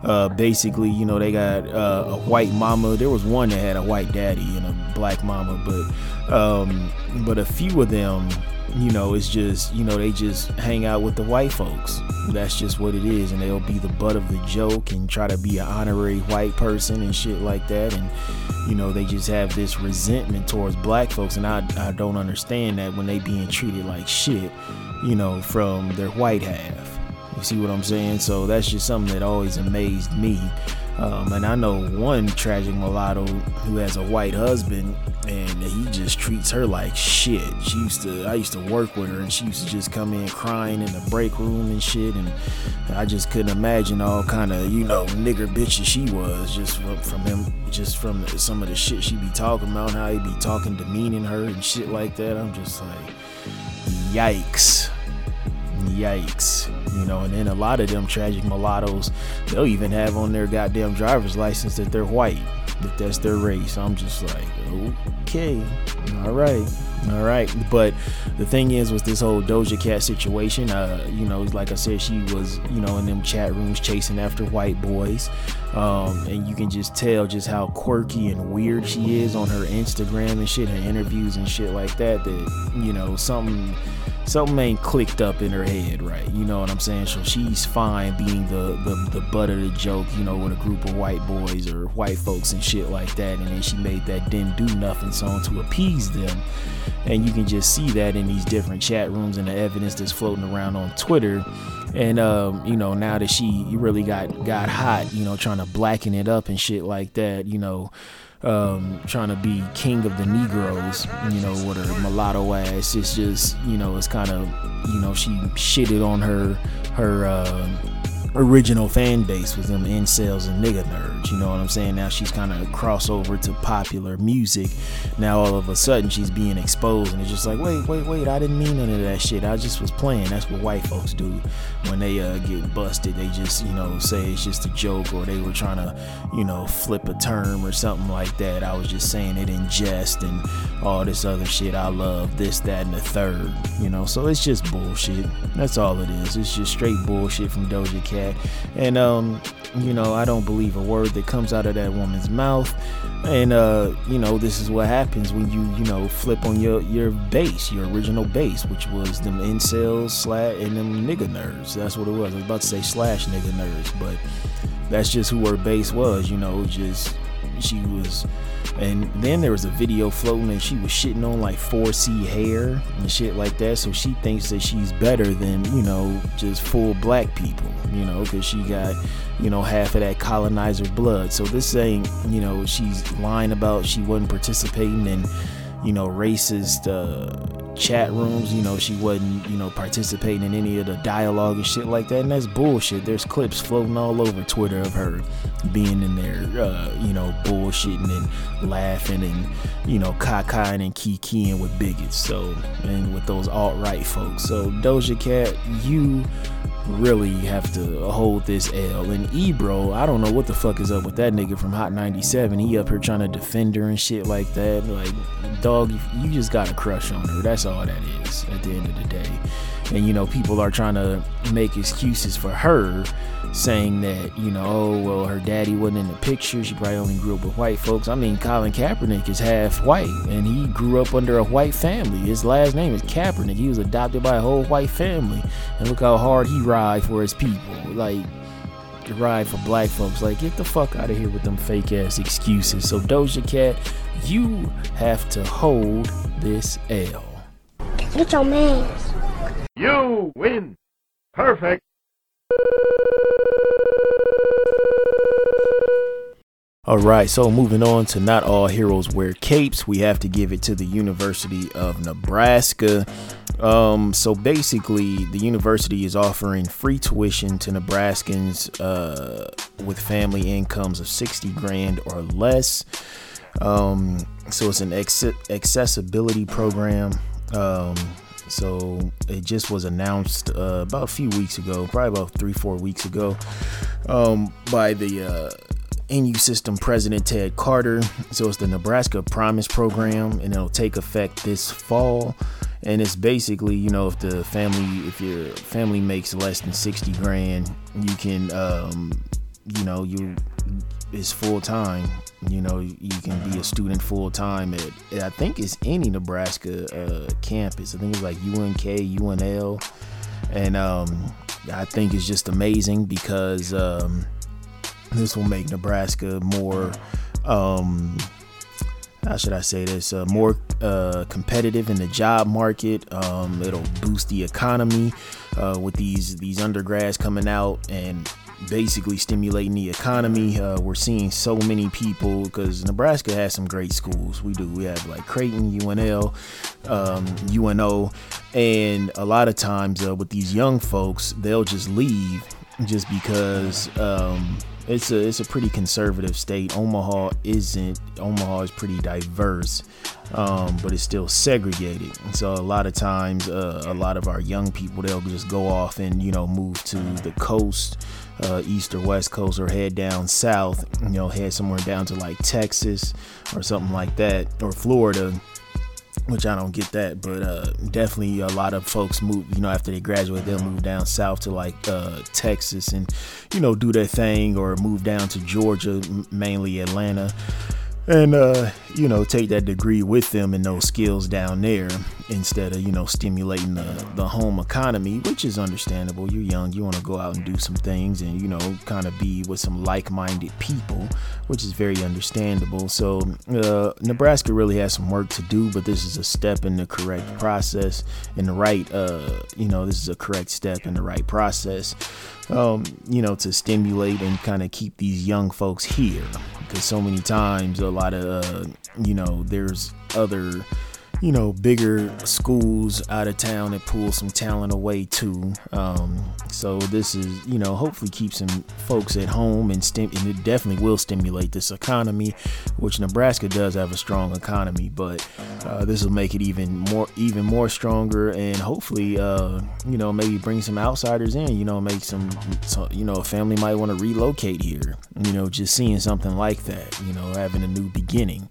Uh, basically, you know, they got uh, a white mama. There was one that had a white daddy and a black mama, but um, but a few of them, you know, it's just you know they just hang out with the white folks. That's just what it is, and they'll be the butt of the joke and try to be an honorary white person and shit like that, and you know they just have this resentment towards black folks, and I I don't understand that when they being treated like shit, you know, from their white half. You see what I'm saying? So that's just something that always amazed me. Um, and I know one tragic mulatto who has a white husband, and he just treats her like shit. She used to, I used to work with her, and she used to just come in crying in the break room and shit. And I just couldn't imagine all kind of, you know, nigger bitches she was just from, from him, just from some of the shit she'd be talking about, how he'd be talking, demeaning her and shit like that. I'm just like, yikes yikes. You know and then a lot of them tragic mulattoes they'll even have on their goddamn driver's license that they're white that that's their race. I'm just like okay all right all right. But the thing is with this whole doja cat situation uh you know like i said she was you know in them chat rooms chasing after white boys. Um and you can just tell just how quirky and weird she is on her instagram and shit her interviews and shit like that that you know something something ain't clicked up in her head right. You know what I'm saying? So she's fine being the, the, the butt of the joke, you know, with a group of white boys or white folks and shit like that. And then she made that didn't do nothing song to appease them. And you can just see that in these different chat rooms and the evidence that's floating around on Twitter. And um, you know, now that she really got got hot, you know, trying to blacken it up and shit like that, you know um, trying to be king of the Negroes, you know, with her mulatto ass. It's just, you know, it's kind of, you know, she shitted on her, her, uh, original fan base was them incels and nigga nerds. You know what I'm saying? Now she's kind of a crossover to popular music. Now all of a sudden she's being exposed, and it's just like, wait, wait, wait! I didn't mean none of that shit. I just was playing. That's what white folks do when they uh, get busted. They just, you know, say it's just a joke, or they were trying to, you know, flip a term or something like that. I was just saying it in jest and all this other shit. I love this, that, and the third. You know, so it's just bullshit. That's all it is. It's just straight bullshit from Doja Cat that. And um, you know, I don't believe a word that comes out of that woman's mouth. And uh, you know, this is what happens when you, you know, flip on your your base, your original base, which was them incels, slash, and them nigga nerds. That's what it was. I was about to say slash nigga nerds, but that's just who her base was. You know, just she was and then there was a video floating and she was shitting on like 4C hair and shit like that. So she thinks that she's better than, you know, just full black people, you know, because she got, you know, half of that colonizer blood. So this ain't, you know, she's lying about she wasn't participating in, you know, racist uh, chat rooms. You know, she wasn't, you know, participating in any of the dialogue and shit like that. And that's bullshit. There's clips floating all over Twitter of her being in there, uh, you know, bullshitting and laughing and, you know, cockeying and kikiing with bigots. So, and with those alt right folks. So, Doja Cat, you really have to hold this L. And Ebro, I don't know what the fuck is up with that nigga from Hot 97. He up here trying to defend her and shit like that. Like, dog, you just got a crush on her. That's all that is at the end of the day. And, you know, people are trying to make excuses for her saying that, you know, oh, well, her daddy wasn't in the picture. She probably only grew up with white folks. I mean, Colin Kaepernick is half white, and he grew up under a white family. His last name is Kaepernick. He was adopted by a whole white family. And look how hard he ride for his people. Like, to ride for black folks. Like, get the fuck out of here with them fake ass excuses. So, Doja Cat, you have to hold this L. Get your man. You win. Perfect. All right, so moving on to not all heroes wear capes, we have to give it to the University of Nebraska. Um, so basically, the university is offering free tuition to Nebraskans uh, with family incomes of 60 grand or less. Um, so it's an ex- accessibility program. Um, so it just was announced uh, about a few weeks ago, probably about three, four weeks ago, um, by the uh, NU System President Ted Carter. So it's the Nebraska Promise Program, and it'll take effect this fall. And it's basically, you know, if the family, if your family makes less than sixty grand, you can, um, you know, you is full time. You know, you can be a student full time at, I think it's any Nebraska uh, campus. I think it's like UNK, UNL, and um, I think it's just amazing because. Um, this will make Nebraska more, um, how should I say this, uh, more uh, competitive in the job market. Um, it'll boost the economy uh, with these these undergrads coming out and basically stimulating the economy. Uh, we're seeing so many people because Nebraska has some great schools. We do. We have like Creighton, UNL, um, UNO, and a lot of times uh, with these young folks, they'll just leave just because um, it's a it's a pretty conservative state. Omaha isn't. Omaha is pretty diverse, um, but it's still segregated. And so a lot of times, uh, a lot of our young people they'll just go off and you know move to the coast, uh, east or west coast, or head down south. You know, head somewhere down to like Texas or something like that, or Florida which I don't get that, but uh, definitely a lot of folks move. You know, after they graduate, they'll move down south to like uh, Texas and you know do their thing, or move down to Georgia, mainly Atlanta and uh, you know take that degree with them and those skills down there instead of you know stimulating the, the home economy which is understandable. You're young you want to go out and do some things and you know kind of be with some like-minded people which is very understandable. So uh, nebraska really has some work to do but this is a step in the correct process in the right uh, you know this is a correct step in the right process um, you know to stimulate and kind of keep these young folks here. Because so many times a lot of uh, you know there's other you know, bigger schools out of town that pull some talent away too. Um, so this is, you know, hopefully keep some folks at home and, stim- and it definitely will stimulate this economy, which Nebraska does have a strong economy, but uh, this will make it even more, even more stronger, and hopefully, uh, you know, maybe bring some outsiders in. You know, make some, you know, a family might want to relocate here. You know, just seeing something like that. You know, having a new beginning.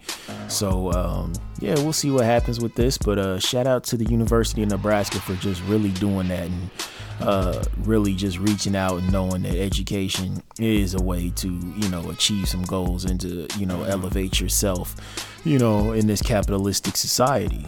So um, yeah, we'll see what happens with this. But uh, shout out to the University of Nebraska for just really doing that and uh, really just reaching out and knowing that education is a way to you know achieve some goals and to you know elevate yourself, you know, in this capitalistic society.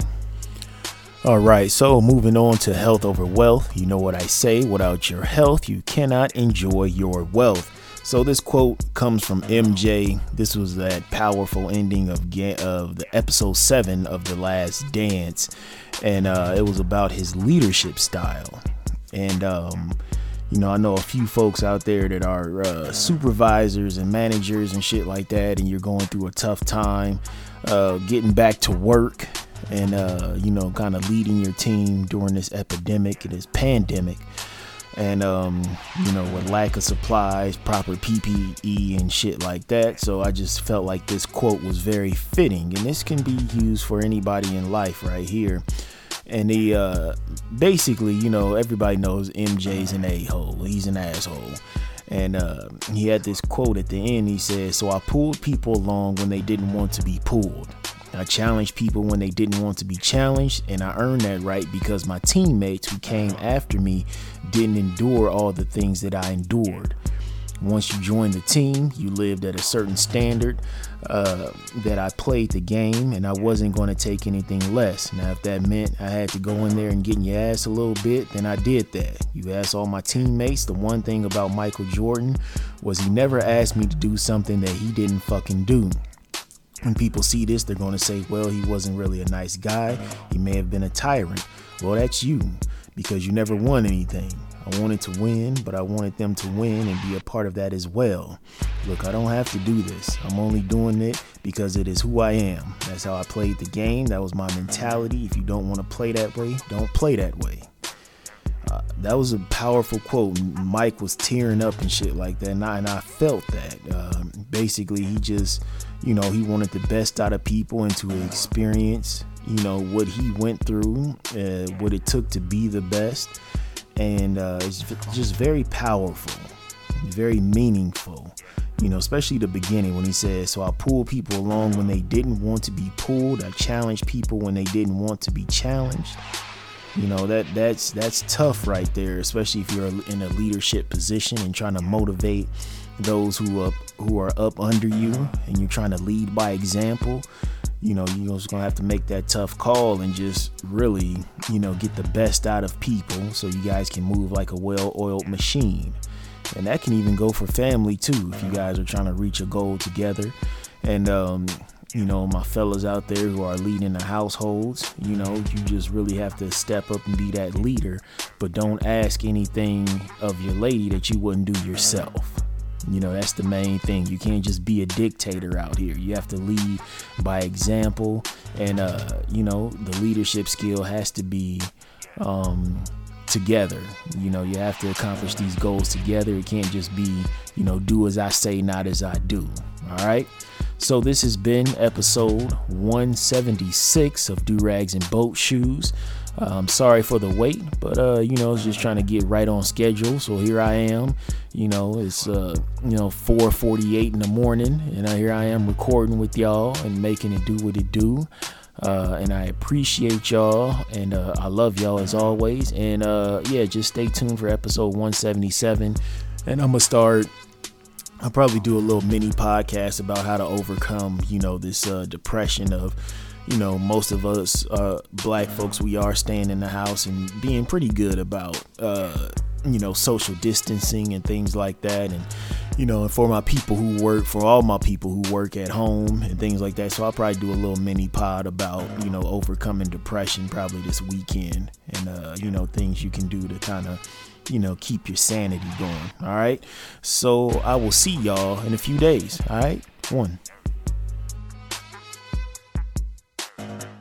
All right, so moving on to health over wealth. You know what I say without your health, you cannot enjoy your wealth. So this quote comes from MJ. This was that powerful ending of of the episode seven of The Last Dance, and uh, it was about his leadership style. And um, you know, I know a few folks out there that are uh, supervisors and managers and shit like that, and you're going through a tough time, uh, getting back to work, and uh, you know, kind of leading your team during this epidemic and this pandemic and um, you know with lack of supplies proper ppe and shit like that so i just felt like this quote was very fitting and this can be used for anybody in life right here and he uh, basically, you know, everybody knows MJ's an a hole. He's an asshole. And uh, he had this quote at the end. He said, So I pulled people along when they didn't want to be pulled. I challenged people when they didn't want to be challenged, and I earned that right because my teammates who came after me didn't endure all the things that I endured. Once you joined the team, you lived at a certain standard uh, that I played the game, and I wasn't going to take anything less. Now, if that meant I had to go in there and get in your ass a little bit, then I did that. You asked all my teammates. The one thing about Michael Jordan was he never asked me to do something that he didn't fucking do when people see this, they're going to say, well, he wasn't really a nice guy. He may have been a tyrant. Well, that's you because you never won anything. I wanted to win, but I wanted them to win and be a part of that as well. Look, I don't have to do this. I'm only doing it because it is who I am. That's how I played the game. That was my mentality. If you don't want to play that way, don't play that way. Uh, that was a powerful quote. Mike was tearing up and shit like that, and I, and I felt that. Uh, basically, he just, you know, he wanted the best out of people and to experience, you know, what he went through, uh, what it took to be the best and uh, it's just very powerful, very meaningful. You know, especially the beginning when he says, "So I pull people along when they didn't want to be pulled. I challenge people when they didn't want to be challenged." You know that that's that's tough right there, especially if you're in a leadership position and trying to motivate those who up who are up under you, and you're trying to lead by example you know, you're just gonna have to make that tough call and just really, you know, get the best out of people so you guys can move like a well-oiled machine. And that can even go for family too, if you guys are trying to reach a goal together. And um, you know, my fellas out there who are leading the households, you know, you just really have to step up and be that leader, but don't ask anything of your lady that you wouldn't do yourself. You know, that's the main thing. You can't just be a dictator out here. You have to lead by example. And, uh, you know, the leadership skill has to be um, together. You know, you have to accomplish these goals together. It can't just be, you know, do as I say, not as I do. All right. So this has been episode 176 of Do Rags and Boat Shoes. I'm sorry for the wait, but uh, you know, I was just trying to get right on schedule. So here I am. You know, it's uh, you know 4:48 in the morning, and here I am recording with y'all and making it do what it do. Uh, and I appreciate y'all, and uh, I love y'all as always. And uh, yeah, just stay tuned for episode 177, and I'm gonna start. I'll probably do a little mini podcast about how to overcome, you know, this uh, depression of you know, most of us uh, black folks, we are staying in the house and being pretty good about, uh, you know, social distancing and things like that. And, you know, and for my people who work, for all my people who work at home and things like that. So I'll probably do a little mini pod about, you know, overcoming depression probably this weekend and, uh, you know, things you can do to kind of, you know, keep your sanity going. All right. So I will see y'all in a few days. All right. One. Bye.